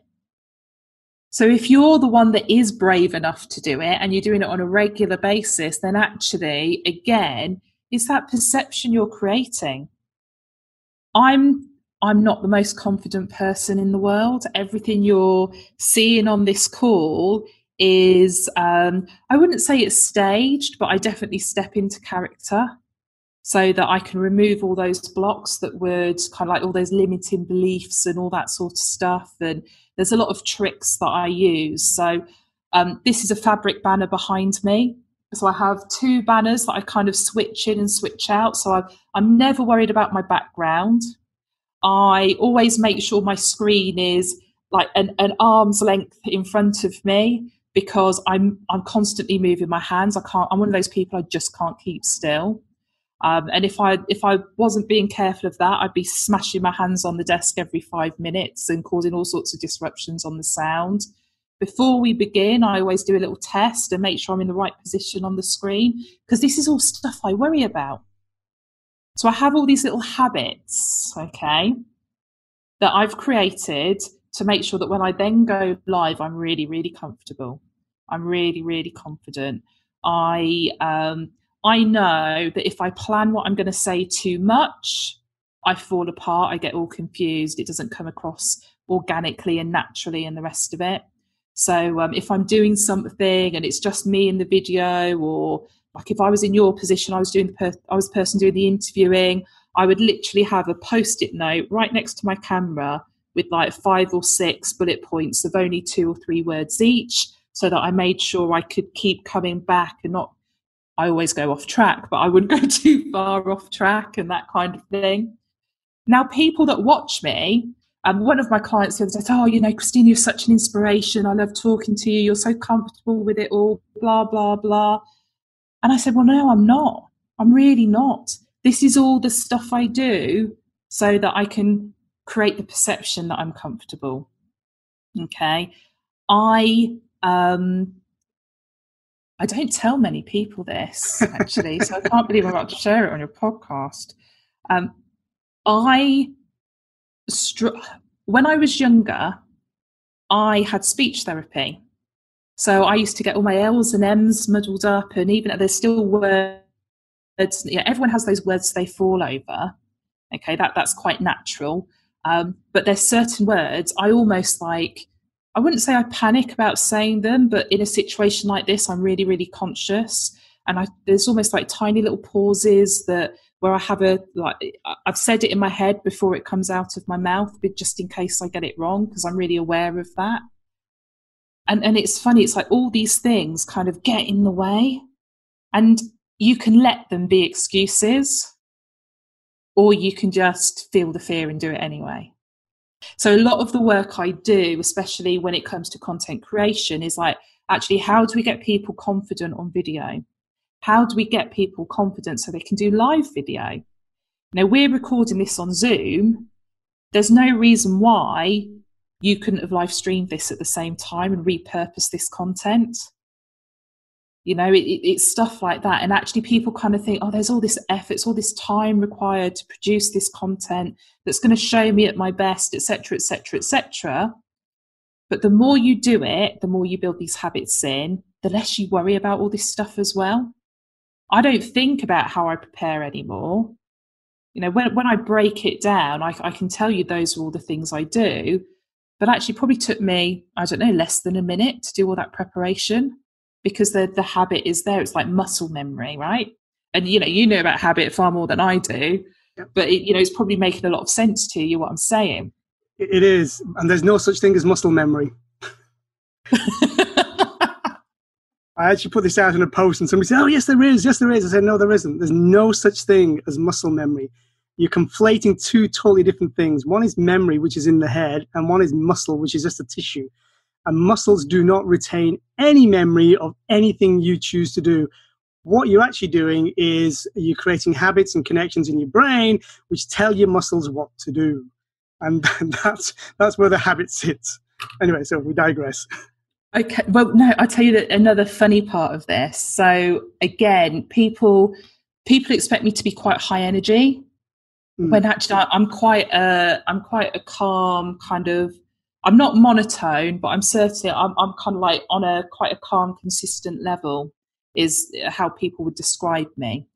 So if you're the one that is brave enough to do it and you're doing it on a regular basis, then actually, again, it's that perception you're creating. I'm I'm not the most confident person in the world. Everything you're seeing on this call is um, I wouldn't say it's staged, but I definitely step into character so that I can remove all those blocks that would kind of like all those limiting beliefs and all that sort of stuff. And there's a lot of tricks that I use. So um, this is a fabric banner behind me. So I have two banners that I kind of switch in and switch out. So I, I'm never worried about my background. I always make sure my screen is like an, an arm's length in front of me because I'm I'm constantly moving my hands. I can't. I'm one of those people I just can't keep still. Um, and if I if I wasn't being careful of that, I'd be smashing my hands on the desk every five minutes and causing all sorts of disruptions on the sound. Before we begin, I always do a little test and make sure I'm in the right position on the screen because this is all stuff I worry about. So I have all these little habits, okay, that I've created to make sure that when I then go live, I'm really, really comfortable. I'm really, really confident. I um, I know that if I plan what I'm going to say too much, I fall apart. I get all confused. It doesn't come across organically and naturally, and the rest of it. So um, if I'm doing something and it's just me in the video, or like if I was in your position, I was doing the per- I was the person doing the interviewing. I would literally have a post-it note right next to my camera with like five or six bullet points of only two or three words each so that I made sure I could keep coming back and not. I always go off track, but I wouldn't go too far off track and that kind of thing. Now, people that watch me, um, one of my clients the other day said, Oh, you know, Christine, you're such an inspiration. I love talking to you. You're so comfortable with it all, blah, blah, blah. And I said, Well, no, I'm not. I'm really not. This is all the stuff I do so that I can create the perception that I'm comfortable. Okay. I um I don't tell many people this actually, so I can't believe I'm about to share it on your podcast. Um, I str- when I was younger, I had speech therapy. So I used to get all my L's and M's muddled up, and even there's still words. Yeah, everyone has those words they fall over. Okay, that that's quite natural. Um, but there's certain words I almost like. I wouldn't say I panic about saying them, but in a situation like this, I'm really, really conscious, and I, there's almost like tiny little pauses that where I have a like I've said it in my head before it comes out of my mouth, but just in case I get it wrong, because I'm really aware of that. And and it's funny, it's like all these things kind of get in the way, and you can let them be excuses, or you can just feel the fear and do it anyway. So a lot of the work I do, especially when it comes to content creation, is like actually how do we get people confident on video? How do we get people confident so they can do live video? Now, we're recording this on Zoom. There's no reason why you couldn't have live streamed this at the same time and repurpose this content. You know, it, it's stuff like that. And actually, people kind of think, oh, there's all this effort, it's all this time required to produce this content that's going to show me at my best, etc., etc., etc. But the more you do it, the more you build these habits in, the less you worry about all this stuff as well. I don't think about how I prepare anymore. You know, when, when I break it down, I, I can tell you those are all the things I do. But actually, probably took me, I don't know, less than a minute to do all that preparation because the, the habit is there. It's like muscle memory, right? And, you know, you know about habit far more than I do. Yep. But, it, you know, it's probably making a lot of sense to you what I'm saying. It is. And there's no such thing as muscle memory. I actually put this out in a post and somebody said, Oh, yes, there is. Yes, there is. I said, No, there isn't. There's no such thing as muscle memory. You're conflating two totally different things. One is memory, which is in the head, and one is muscle, which is just a tissue. And muscles do not retain any memory of anything you choose to do. What you're actually doing is you're creating habits and connections in your brain which tell your muscles what to do. And that's, that's where the habit sits. Anyway, so we digress. Okay. Well, no, I'll tell you that another funny part of this. So again, people people expect me to be quite high energy mm. when actually I'm quite a I'm quite a calm kind of I'm not monotone, but I'm certainly I'm I'm kind of like on a quite a calm, consistent level is how people would describe me.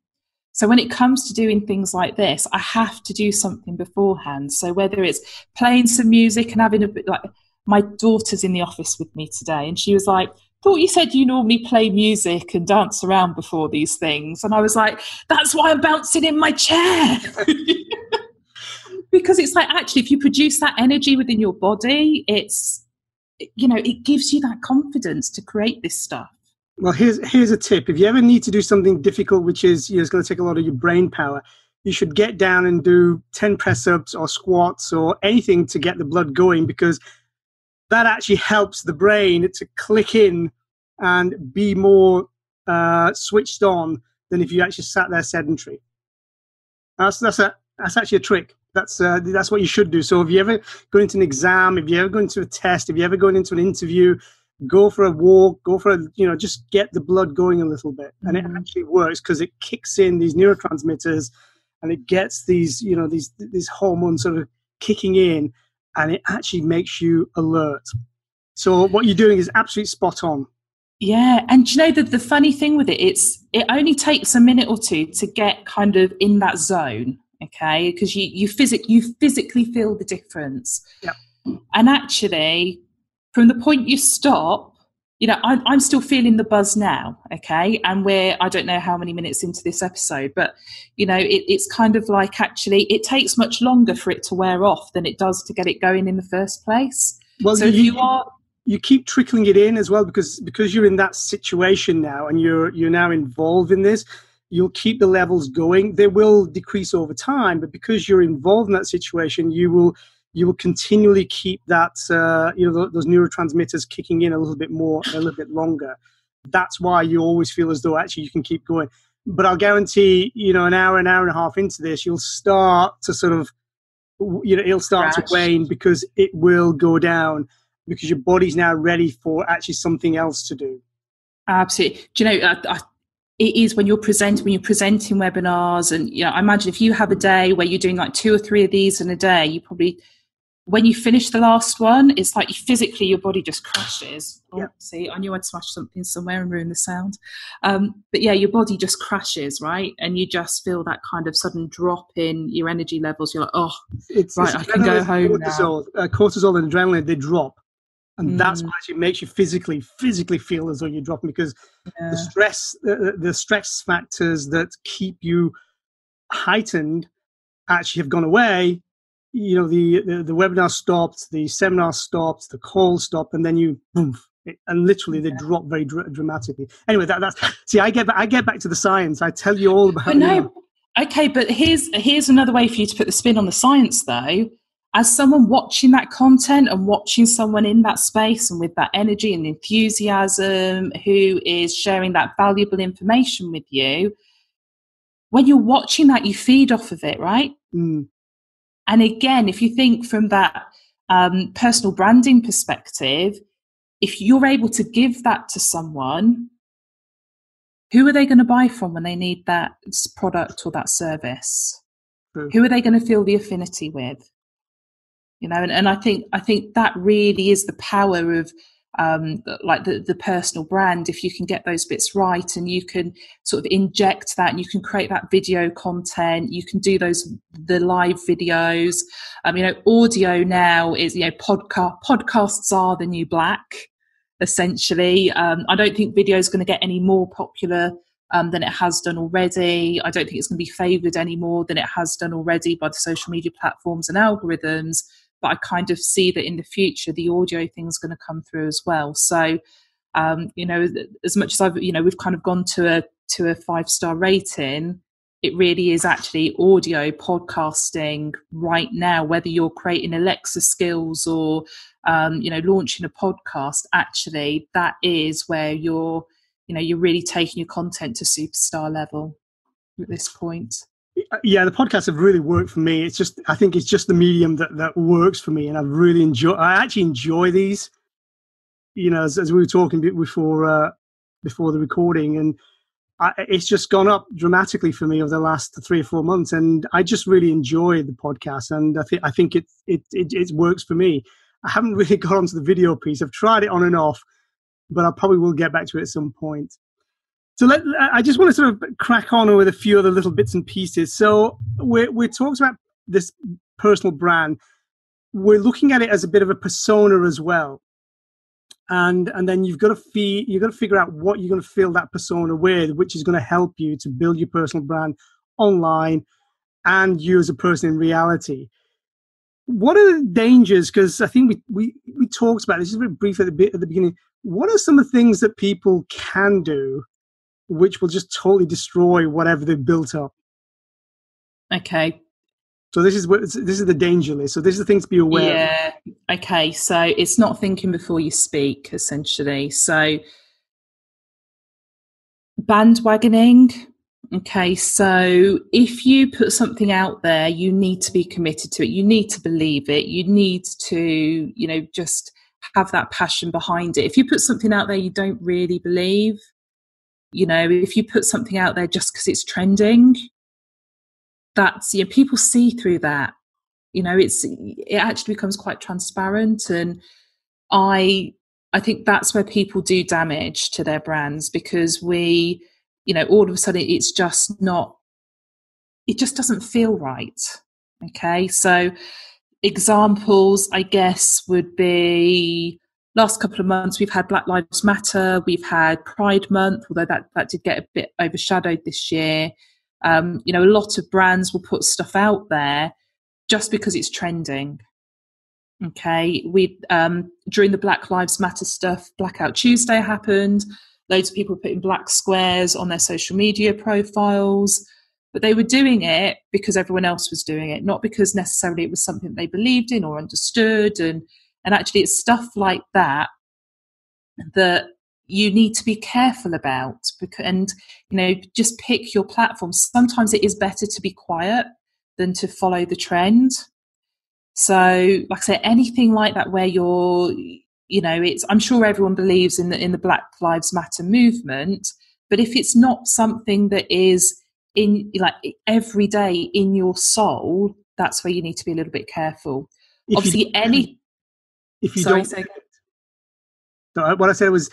So when it comes to doing things like this, I have to do something beforehand. So whether it's playing some music and having a bit like my daughter's in the office with me today. And she was like thought you said you normally play music and dance around before these things. And i was like that's why i'm bouncing in my chair. Because it's like actually if you produce that energy within your body it's you know it gives you that confidence to create this stuff. Well here's here's a tip. If you ever need to do something difficult which is you know, it's going to take a lot of your brain power you should get down and do 10 press ups or squats or anything to get the blood going because that actually helps the brain to click in and be more uh, switched on than if you actually sat there sedentary. That's that's a that's actually a trick. That's uh, that's what you should do. So if you ever go into an exam, if you ever go into a test, if you ever go into an interview, go for a walk, go for a you know just get the blood going a little bit, and mm-hmm. it actually works because it kicks in these neurotransmitters, and it gets these you know these these hormones sort of kicking in, and it actually makes you alert. So what you're doing is absolutely spot on. Yeah, and you know the the funny thing with it, it's it only takes a minute or two to get kind of in that zone, okay? Because you you physic you physically feel the difference. Yeah. And actually, from the point you stop, you know, I'm, I'm still feeling the buzz now, okay? And we're, I don't know how many minutes into this episode, but, you know, it, it's kind of like actually, it takes much longer for it to wear off than it does to get it going in the first place. Well, so you, if you are. you keep trickling it in as well because because you're in that situation now and you're you're now involved in this you'll keep the levels going they will decrease over time but because you're involved in that situation you will you will continually keep that uh, you know those neurotransmitters kicking in a little bit more a little bit longer that's why you always feel as though actually you can keep going but i'll guarantee you know an hour an hour and a half into this you'll start to sort of you know it'll start Crash. to wane because it will go down because your body's now ready for actually something else to do. Absolutely. Do you know, I, I, it is when you're presenting when you're presenting webinars, and you know, I imagine if you have a day where you're doing like two or three of these in a day, you probably when you finish the last one, it's like you physically your body just crashes. Oh, yep. See, I knew I'd smash something somewhere and ruin the sound. Um, but yeah, your body just crashes, right? And you just feel that kind of sudden drop in your energy levels. You're like, oh, it's, right, it's I can go home cortisol, now. Uh, cortisol and adrenaline, they drop and mm. that's what actually makes you physically physically feel as though you're dropping because yeah. the stress the, the stress factors that keep you heightened actually have gone away you know the, the, the webinar stopped the seminar stopped the call stopped and then you boom and literally they yeah. drop very dr- dramatically anyway that, that's see i get back, i get back to the science i tell you all about but no, you know, okay but here's here's another way for you to put the spin on the science though as someone watching that content and watching someone in that space and with that energy and enthusiasm who is sharing that valuable information with you, when you're watching that, you feed off of it, right? Mm. And again, if you think from that um, personal branding perspective, if you're able to give that to someone, who are they going to buy from when they need that product or that service? Mm. Who are they going to feel the affinity with? you know and, and i think i think that really is the power of um, like the, the personal brand if you can get those bits right and you can sort of inject that and you can create that video content you can do those the live videos. Um, you know audio now is you know podcast podcasts are the new black essentially. Um, i don't think video is going to get any more popular um, than it has done already. I don't think it's going to be favoured any more than it has done already by the social media platforms and algorithms but I kind of see that in the future the audio thing is going to come through as well. So, um, you know, as much as I've, you know, we've kind of gone to a to a five star rating, it really is actually audio podcasting right now. Whether you're creating Alexa skills or, um, you know, launching a podcast, actually, that is where you're, you know, you're really taking your content to superstar level at this point yeah, the podcasts have really worked for me. It's just I think it's just the medium that that works for me, and I've really enjoy. I actually enjoy these. You know, as, as we were talking before uh, before the recording, and I, it's just gone up dramatically for me over the last three or four months, and I just really enjoy the podcast, and I think I think it, it it it works for me. I haven't really got onto the video piece. I've tried it on and off, but I probably will get back to it at some point. So let, I just want to sort of crack on with a few other little bits and pieces. So we're, we're talking about this personal brand. We're looking at it as a bit of a persona as well. And, and then you've got to fee, you've got to figure out what you're going to fill that persona with, which is going to help you to build your personal brand online and you as a person in reality. What are the dangers? Because I think we, we, we talked about this, just very brief at the, at the beginning. What are some of the things that people can do which will just totally destroy whatever they've built up. Okay. So this is what this is the danger list. So this is the thing to be aware. Yeah. Of. Okay. So it's not thinking before you speak, essentially. So bandwagoning. Okay, so if you put something out there, you need to be committed to it. You need to believe it. You need to, you know, just have that passion behind it. If you put something out there you don't really believe, you know if you put something out there just because it's trending that's you know people see through that. You know it's it actually becomes quite transparent and i i think that's where people do damage to their brands because we you know all of a sudden it's just not it just doesn't feel right okay? So examples i guess would be last couple of months we've had black lives matter we've had pride month although that, that did get a bit overshadowed this year um, you know a lot of brands will put stuff out there just because it's trending Okay, we um, during the Black Lives Matter stuff, Blackout Tuesday happened. Loads of people putting black squares on their social media profiles, but they were doing it because everyone else was doing it, not because necessarily it was something they believed in or understood. And and actually, it's stuff like that that you need to be careful about and you know just pick your platform. Sometimes it is better to be quiet than to follow the trend. So like i say anything like that where you're you know it's i'm sure everyone believes in the in the black lives matter movement but if it's not something that is in like every day in your soul that's where you need to be a little bit careful. If obviously you, any if you Sorry, don't so what i said was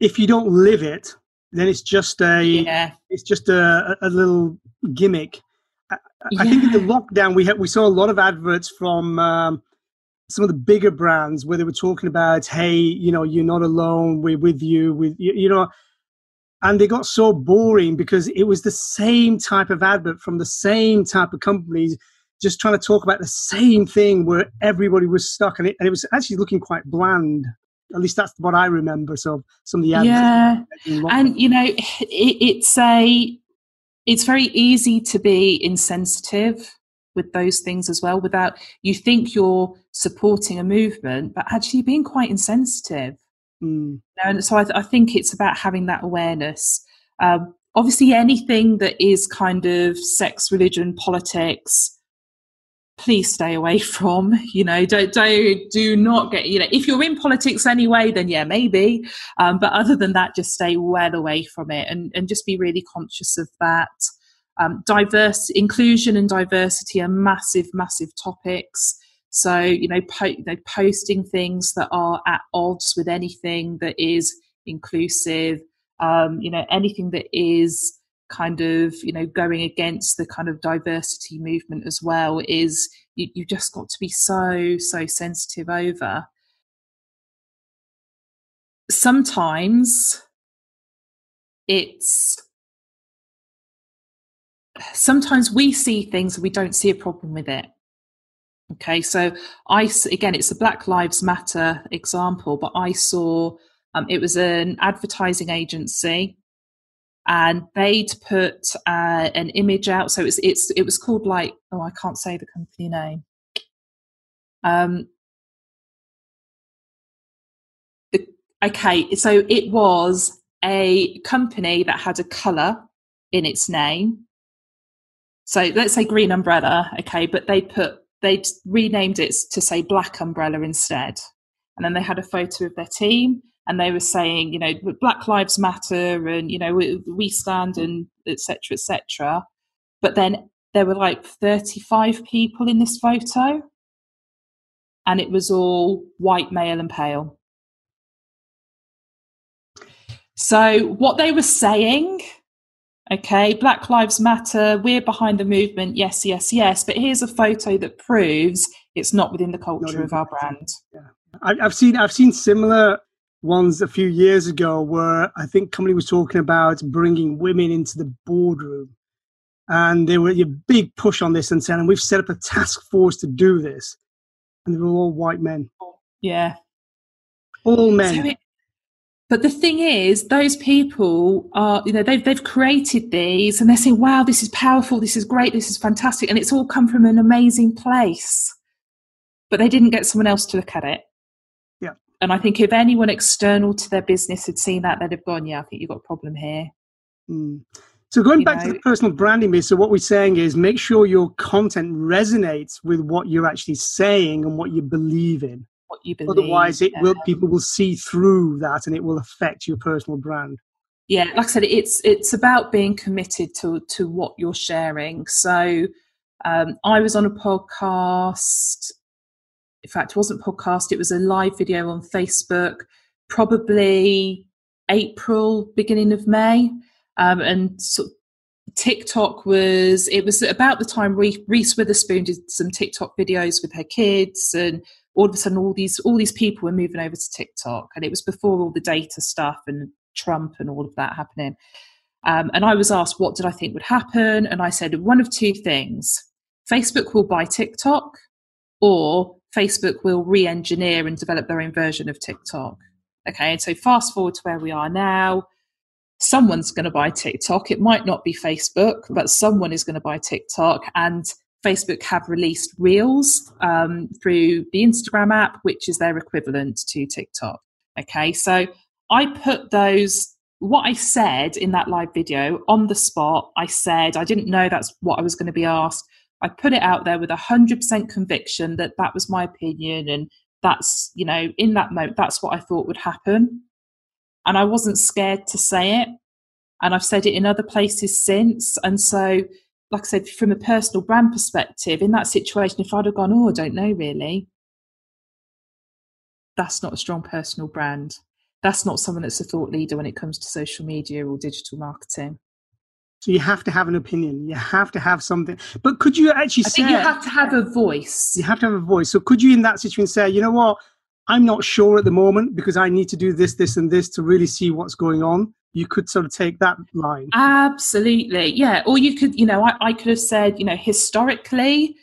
if you don't live it, then it's just a yeah. it's just a, a little gimmick. I, yeah. I, think in the lockdown we had we saw a lot of adverts from um, some of the bigger brands where they were talking about, hey, you know, you're not alone, we're with you, with you, you know, and they got so boring because it was the same type of advert from the same type of companies just trying to talk about the same thing where everybody was stuck and it, and it was actually looking quite bland at least that's what I remember. So some of the ads yeah, and you know, it, it's a it's very easy to be insensitive with those things as well. Without you think you're supporting a movement, but actually being quite insensitive. Mm. And so I, I, think it's about having that awareness. Um, obviously, anything that is kind of sex, religion, politics please stay away from you know don't don't do not get you know if you're in politics anyway then yeah maybe. Um, but other than that just stay well away from it and and just be really conscious of that. Um, diverse inclusion and diversity are massive massive topics. So you know, po- posting things that are at odds with anything that is inclusive um, you know anything that is kind of you know going against the kind of diversity movement as well is you, you just got to be so so sensitive over. Sometimes it's sometimes we see things we don't see a problem with it. Okay so i again it's a black lives matter example but i saw um, it was an advertising agency and they'd put uh, an image out. So it's it's it was called like oh I can't say the company name. Um, okay, so it was a company that had a color in its name. So let's say Green Umbrella, okay, but they put they'd renamed it to say Black Umbrella instead, and then they had a photo of their team and they were saying, you know, Black Lives Matter and you know we, we stand and etc. etc. But then there were like 35 people in this photo, and it was all white, male, and pale. So what they were saying, okay, Black Lives Matter, we're behind the movement, yes, yes, yes. But here's a photo that proves it's not within the culture of our brand. Yeah. I've seen I've seen similar ones a few years ago where I think company was talking about bringing women into the boardroom. And there were a big push on this and saying, and we've set up a task force to do this. And they were all white men. Yeah. All men. So it, but the thing is, those people are, you know, they've, they've created these and they're saying, wow, this is powerful, this is great, this is fantastic. And it's all come from an amazing place. But they didn't get someone else to look at it. And I think if anyone external to their business had seen that, they'd have gone, yeah, I think you've got a problem here. Mm. So going you back know, to the personal branding bit, so what we're saying is make sure your content resonates with what you're actually saying and what you believe in. What you believe. Otherwise, it will people will see through that, and it will affect your personal brand. Yeah, like I said, it's it's about being committed to to what you're sharing. So um, I was on a podcast in fact, it wasn't podcast, it was a live video on Facebook, probably April, beginning of May. Um, and sort of TikTok was, it was about the time Reese Witherspoon did some TikTok videos with her kids and all of a sudden all these all these people were moving over to TikTok and it was before all the data stuff and Trump and all of that happening. Um, and I was asked what did I think would happen and I said one of two things. Facebook will buy TikTok or Facebook will re engineer and develop their own version of TikTok. Okay, and so fast forward to where we are now. Someone's going to buy TikTok. It might not be Facebook, but someone is going to buy TikTok. And Facebook have released Reels um, through the Instagram app, which is their equivalent to TikTok. Okay, so I put those, what I said in that live video on the spot, I said, I didn't know that's what I was going to be asked. I put it out there with 100% conviction that that was my opinion and that's, you know, in that moment, that's what I thought would happen. And I wasn't scared to say it. And I've said it in other places since. And so, like I said, from a personal brand perspective, in that situation, if I'd have gone, oh, I don't know really, that's not a strong personal brand. That's not someone that's a thought leader when it comes to social media or digital marketing. So you have to have an opinion. You have to have something. But could you actually I say think you have to have a voice. you have to have a voice? So could you, in that situation, say, you know what, I'm not sure at the moment because I need to do this, this, and this to really see what's going on. You could sort of take that line. Absolutely, yeah. Or you could, you know, I, I could have said, you know, historically,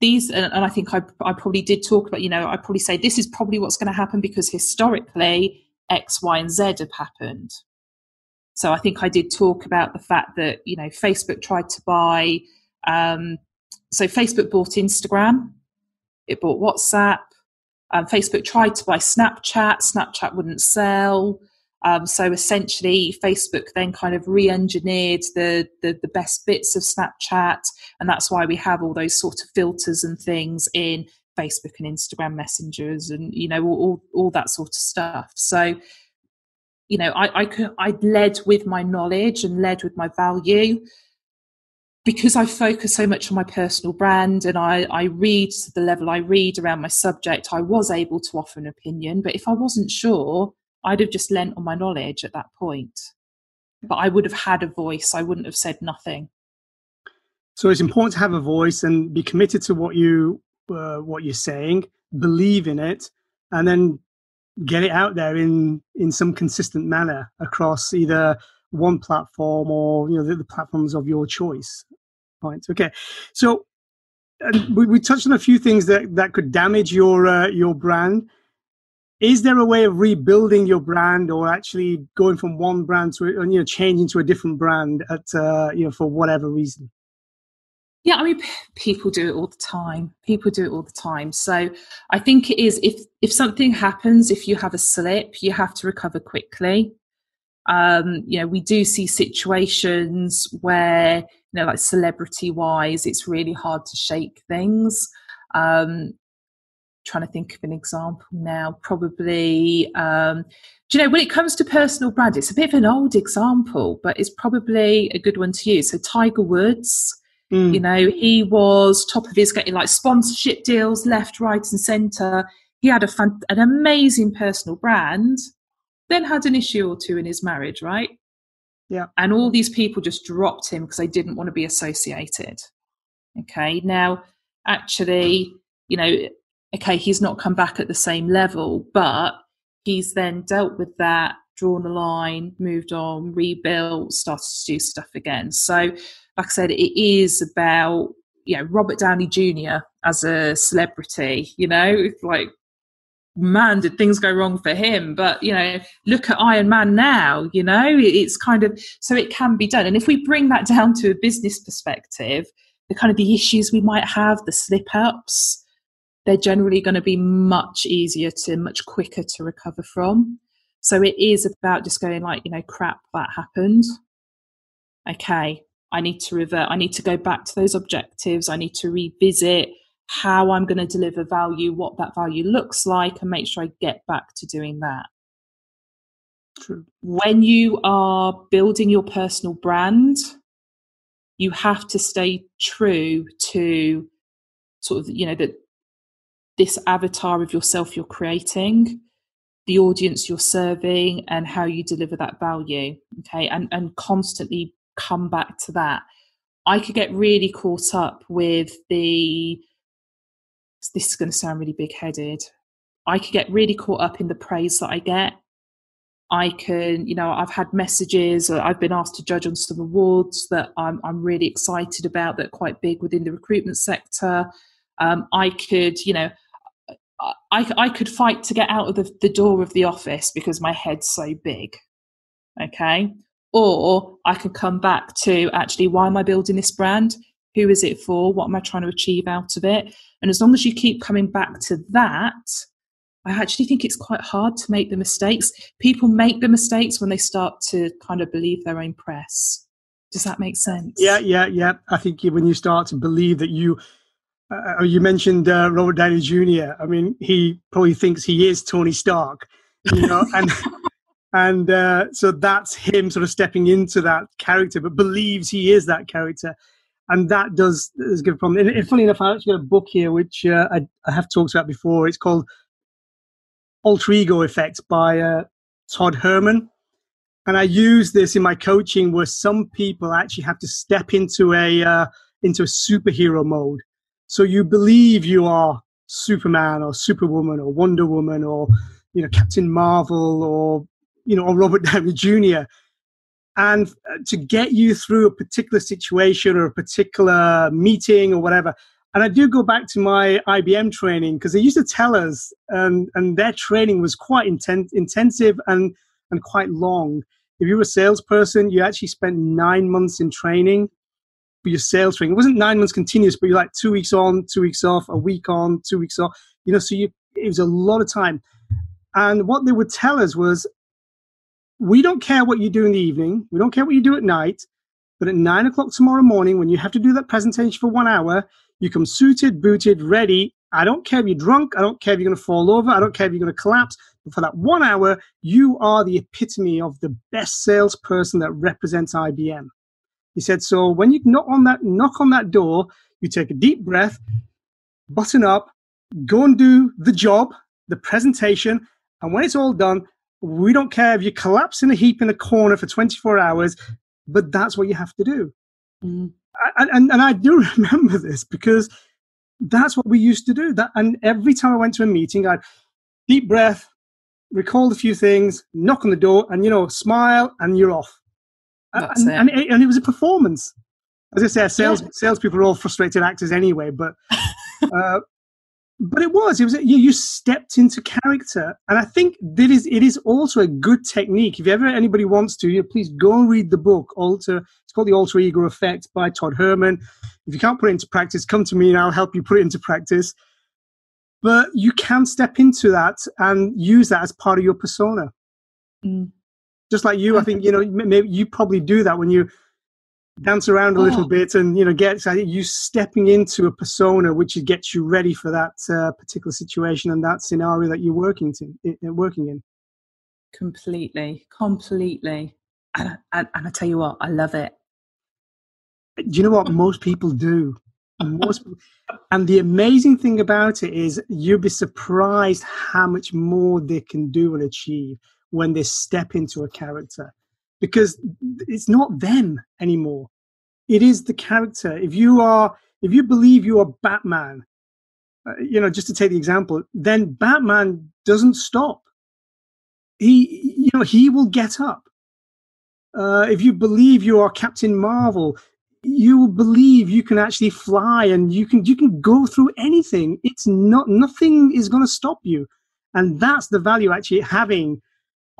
these, and, and I think I, I probably did talk about, you know, I probably say this is probably what's going to happen because historically X, Y, and Z have happened. So I think I did talk about the fact that you know Facebook tried to buy. Um, so Facebook bought Instagram, it bought WhatsApp. Um, Facebook tried to buy Snapchat. Snapchat wouldn't sell. Um, so essentially, Facebook then kind of re-engineered the, the, the best bits of Snapchat, and that's why we have all those sort of filters and things in Facebook and Instagram messengers, and you know all all, all that sort of stuff. So you know, I, I could, I led with my knowledge and led with my value because I focus so much on my personal brand and I, I read to the level I read around my subject, I was able to offer an opinion. But if I wasn't sure, I'd have just lent on my knowledge at that point. But I would have had a voice. I wouldn't have said nothing. So it's important to have a voice and be committed to what you uh, what you're saying, believe in it, and then get it out there in in some consistent manner across either one platform or you know the, the platforms of your choice. Right okay. So we, we touched on a few things that that could damage your uh, your brand. Is there a way of rebuilding your brand or actually going from one brand to you know changing to a different brand at uh, you know for whatever reason yeah, I mean, people do it all the time. People do it all the time. So I think it is if if something happens, if you have a slip, you have to recover quickly. Um, you know, we do see situations where you know, like celebrity wise, it's really hard to shake things. Um, trying to think of an example now. Probably, um, do you know, when it comes to personal brand, it's a bit of an old example, but it's probably a good one to use. So Tiger Woods Mm. You know, he was top of his getting like sponsorship deals left, right, and centre. He had a fun, an amazing personal brand, then had an issue or two in his marriage, right? Yeah. And all these people just dropped him because they didn't want to be associated. Okay. Now, actually, you know, okay, he's not come back at the same level, but he's then dealt with that, drawn a line, moved on, rebuilt, started to do stuff again. So like I said, it is about you know Robert Downey Jr. as a celebrity. You know, like man, did things go wrong for him? But you know, look at Iron Man now. You know, it's kind of so it can be done. And if we bring that down to a business perspective, the kind of the issues we might have, the slip ups, they're generally going to be much easier to, much quicker to recover from. So it is about just going like, you know, crap, that happened. Okay, I need to revert, I need to go back to those objectives, I need to revisit how I'm going to deliver value, what that value looks like, and make sure I get back to doing that. True. When you are building your personal brand, you have to stay true to sort of, you know, that this avatar of yourself you're creating, the audience you're serving, and how you deliver that value. Okay. And and constantly come back to that. I could get really caught up with the, this is going to sound really big headed. I could get really caught up in the praise that I get. I can, you know, I've had messages, I've been asked to judge on some awards that I'm, I'm really excited about that are quite big within the recruitment sector. Um, I could, you know, I, I could fight to get out of the, the door of the office because my head's so big. Okay. Or I could come back to actually, why am I building this brand? Who is it for? What am I trying to achieve out of it? And as long as you keep coming back to that, I actually think it's quite hard to make the mistakes. People make the mistakes when they start to kind of believe their own press. Does that make sense? Yeah, yeah, yeah. I think when you start to believe that you, uh, uh you mentioned uh, Robert Downey Jr. I mean, he probably thinks he is Tony Stark, you know, and and uh, so that's him sort of stepping into that character, but believes he is that character, and that does, does give a problem. And, and funny enough, I actually got a book here which uh, I, I, have talked about before. It's called Alter Ego Effect by uh, Todd Herman and I use this in my coaching where some people actually have to step into a uh, into a superhero mode. So you believe you are Superman or Superwoman or Wonder Woman or you know Captain Marvel or you know Robert Downey Jr. And uh, to get you through a particular situation or a particular meeting or whatever. And I do go back to my IBM training because they used to tell us, and and their training was quite inten- intensive and and quite long if you were a salesperson, you actually spent nine months in training for your sales training. It wasn't nine months continuous, but you're like two weeks on, two weeks off, a week on, two weeks off. You know, so you it was a lot of time. And what they would tell us was, we don't care what you do in the evening, we don't care what you do at night, but at nine o'clock tomorrow morning, when you have to do that presentation for one hour, you come suited, booted, ready. I don't care if you're drunk. I don't care if you're going to fall over. I don't care if you're going to collapse. But for that one hour, you are the epitome of the best salesperson that represents IBM. He said, so when you knock on that, knock on that door, you take a deep breath, button up, go and do the job, the presentation. And when it's all done, we don't care if you collapse in a heap in a corner for 24 hours, but that's what you have to do. Mm. And, and, and I do remember this because that's what we used to do. That, and every time I went to a meeting, I'd deep breath, recall a few things, knock on the door, and you know, smile, and you're off. That's and, it. And, it, and it was a performance. As I say, sales yeah. salespeople are all frustrated actors anyway, but uh, but it was it was you, you stepped into character, and I think that is it is also a good technique. If ever anybody wants to, you know, please go and read the book. Alter it's called the Alter Ego Effect by Todd Herman. If you can't put it into practice, come to me and I'll help you put it into practice but you can step into that and use that as part of your persona. Mm. Just like you, I think you know maybe you probably do that when you dance around a little oh. bit and you know get you stepping into a persona which gets you ready for that uh, particular situation and that scenario that you're working to working in. Completely, completely, and, and, and I tell you what, I love it. Do you know what most people do? most, and the amazing thing about it is you'll be surprised how much more they can do and achieve when they step into a character because it's not them anymore. It is the character. If you are if you believe you are batman uh, you know just to take the example then batman doesn't stop. He you know he will get up. Uh, if you believe you are captain marvel you will believe you can actually fly and you can you can go through anything. It's not nothing is going to stop you. And that's the value actually having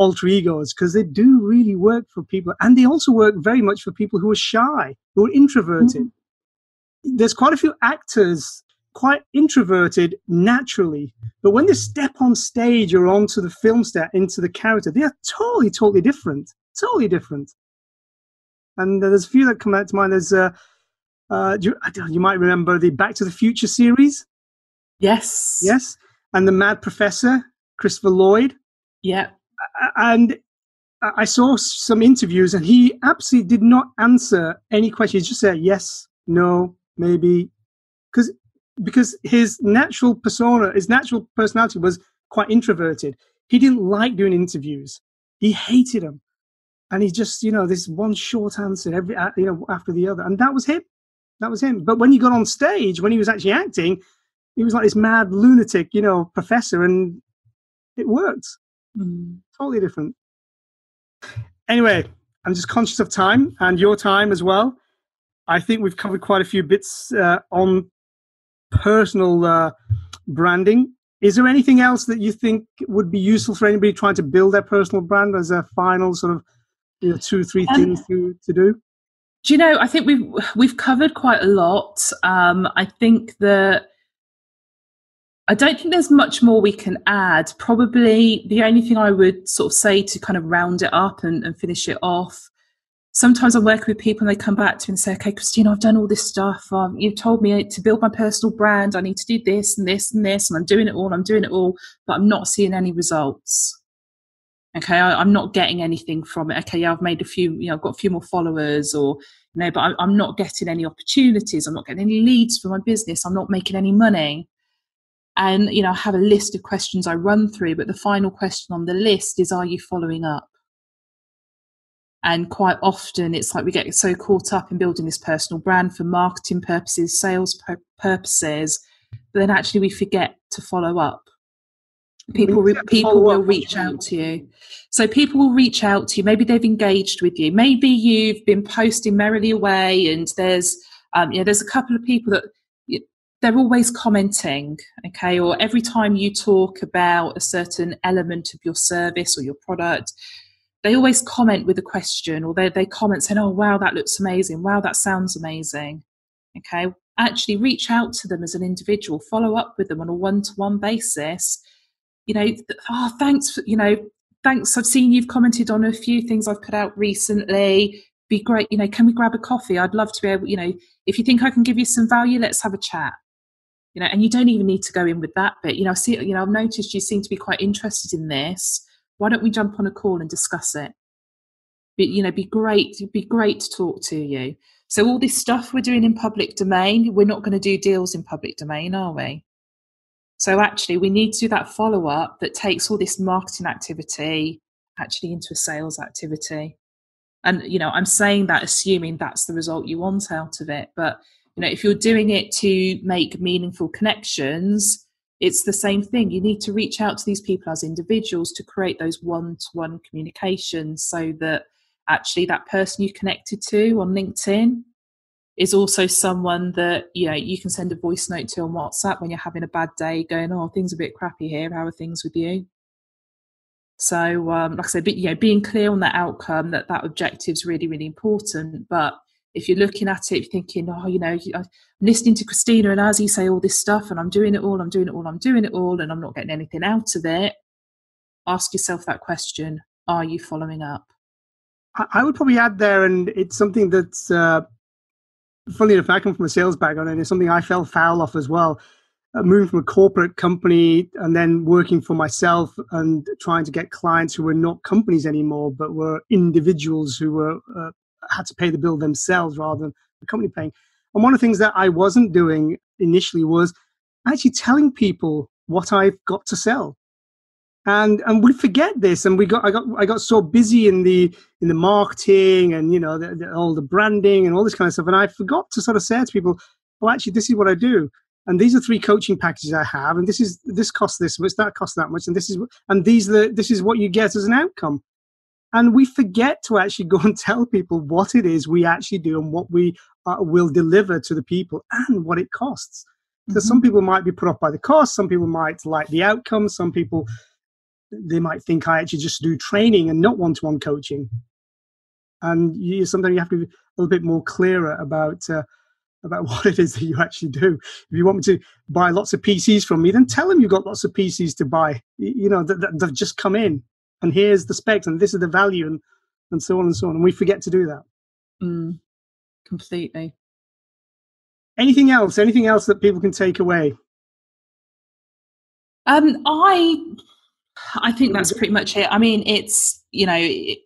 alter egos because they do really work for people and they also work very much for people who are shy who are introverted mm-hmm. there's quite a few actors quite introverted naturally but when they step on stage or onto the film set into the character they are totally totally different totally different and there's a few that come out to mind. There's uh, uh, you, you might remember the Back to the Future series. Yes. Yes, and the Mad Professor, Christopher Lloyd. Yeah. And I saw some interviews, and he absolutely did not answer any questions. He just said yes, no, maybe, because because his natural persona, his natural personality was quite introverted. He didn't like doing interviews. He hated them and he just you know this one short answer every you know after the other and that was him that was him but when he got on stage when he was actually acting he was like this mad lunatic you know professor and it worked mm. Totally different anyway i'm just conscious of time and your time as well i think we've covered quite a few bits uh, on personal uh, branding Is there anything else that you think would be useful for anybody trying to build their personal brand as a final sort of you know, two, three um, things to, to do? Do you know? I think we've we've covered quite a lot. Um, I think that I don't think there's much more we can add. Probably the only thing I would sort of say to kind of round it up and, and finish it off. Sometimes I work with people and they come back to me and say, "Okay, Christina, I've done all this stuff. Um, you've told me to build my personal brand. I need to do this and this and this, and I'm doing it all. I'm doing it all, but I'm not seeing any results." okay I, am not getting anything from it okay yeah i've made a few you know i've got a few more followers or you know but I, i'm not getting any opportunities i'm not getting any leads for my business i'm not making any money and, you know, I have a list of questions I run through, but the final question on the list is, are you following up? And quite often it's like we get so caught up in building this personal brand for marketing purposes, sales purposes, but then actually we forget to follow up. People, people will reach out to you. So people will reach out to you. Maybe they've engaged with you. Maybe you've been posting merrily away, and there's, um, you know, there's a couple of people that they're always commenting, okay, or every time you talk about a certain element of your service or your product, they always comment with a question or they, they comment saying, Oh, wow, that looks amazing. Wow, that sounds amazing. Okay. Actually reach out to them as an individual, follow up with them on a one to one basis. You know, oh, thanks, you know, thanks. I've seen you've commented on a few things I've put out recently. Be great. You know, can we grab a coffee? I'd love to be able, you know, if you think I can give you some value, let's have a chat you know and you don't even need to go in with that but you know see you know i've noticed you seem to be quite interested in this. Why don't we jump on a call and discuss it? But you know be great it'd be great to talk to you. So all this stuff we're doing in public domain we're not going to do deals in public domain are we? So actually we need to do that follow up that takes all this marketing activity actually into a sales activity. And you know i'm saying that assuming that's the result you want out of it but you know if you're doing it to make meaningful connections it's the same thing. You need to reach out to these people as individuals to create those one-to-one communications so that actually that person you connected to on linkedin is also someone that you know you can send a voice note to on whatsapp when you're having a bad day going oh things are a bit crappy here. How are things with you? So um, like i said you know being clear on that outcome that that objective is really really important but if you're looking at it you're thinking oh you know i'm listening to christina and as you say all this stuff and i'm doing it all i'm doing it all i'm doing it all and i'm not getting anything out of it ask yourself that question are you following up? I would probably add there and it's something that's uh, funny enough i come from a sales background and it's something i fell foul of as well. Uh, moving from a corporate company and then working for myself and trying to get clients who were not companies anymore but were individuals who were uh, had to pay the bill themselves rather than the company paying. And one of the things that I wasn't doing initially was actually telling people what I've got to sell. And and we forget this, and we got I got I got so busy in the in the marketing and you know the, the, all the branding and all this kind of stuff, and I forgot to sort of say to people, well, actually, this is what I do, and these are three coaching packages I have, and this is this costs this much, that costs that much, and this is and these are the, this is what you get as an outcome. And we forget to actually go and tell people what it is we actually do and what we uh, will deliver to the people and what it costs. Because mm-hmm. some people might be put off by the cost, some people might like the outcome, some people they might think I actually just do training and not one-to-one coaching. And you, sometimes you have to be a little bit more clearer about uh, about what it is that you actually do. If you want me to buy lots of PCs from me, then tell them you've got lots of PCs to buy. You know that, that they've just come in and here's the specs and this is the value and and so on and so on and we forget to do that. Mm, completely. Anything else? Anything else that people can take away? Um i i think that's pretty much it. I mean it's you know it,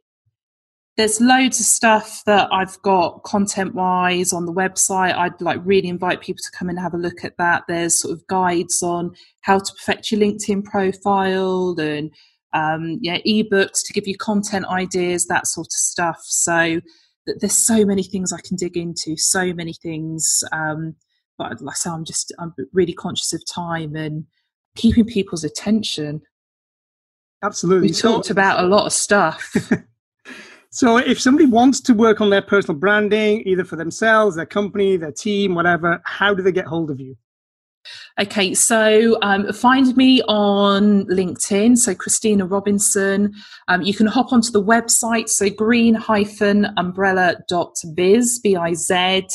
there's loads of stuff that I've got content wise on the website. I'd like really invite people to come and have a look at that. There's sort of guides on how to perfect your LinkedIn profile and um, yeah, ebooks to give you content ideas, that sort of stuff. So there's so many things I can dig into, so many things. Um, but like I say, I'm just I'm really conscious of time and keeping people's attention. Absolutely, we talked about a lot of stuff. so, if somebody wants to work on their personal branding, either for themselves, their company, their team, whatever, how do they get hold of you? Okay, so um, find me on LinkedIn. So Christina Robinson. Um, you can hop onto the website. So green-umbrella.biz, B-I-Z.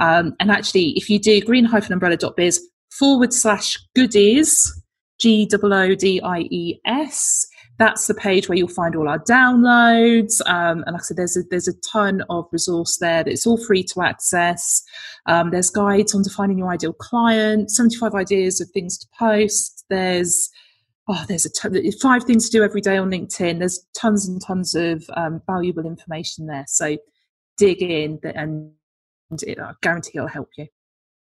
Um, and actually, if you do green-umbrella.biz forward slash goodies, G-O-O-D-I-E-S, that's the page where you'll find all our downloads. Um, and like I said, there's a, there's a ton of resource there that's all free to access. Um, there's guides on defining your ideal client, 75 ideas of things to post. There's oh, there's a ton, five things to do every day on LinkedIn. There's tons and tons of um, valuable information there. So dig in and I guarantee it'll help you.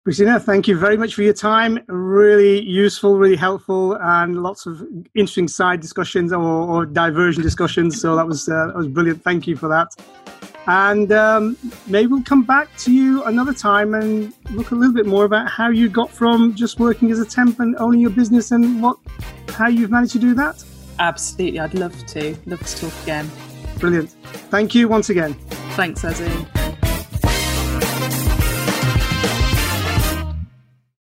Christina, thank you very much for your time. Really useful, really helpful, and lots of interesting side discussions or, or diversion discussions. So that was uh, that was brilliant. Thank you for that. And um, maybe we'll come back to you another time and look a little bit more about how you got from just working as a temp and owning your business and what how you've managed to do that. Absolutely, I'd love to. Love to talk again. Brilliant. Thank you once again. Thanks, Azim.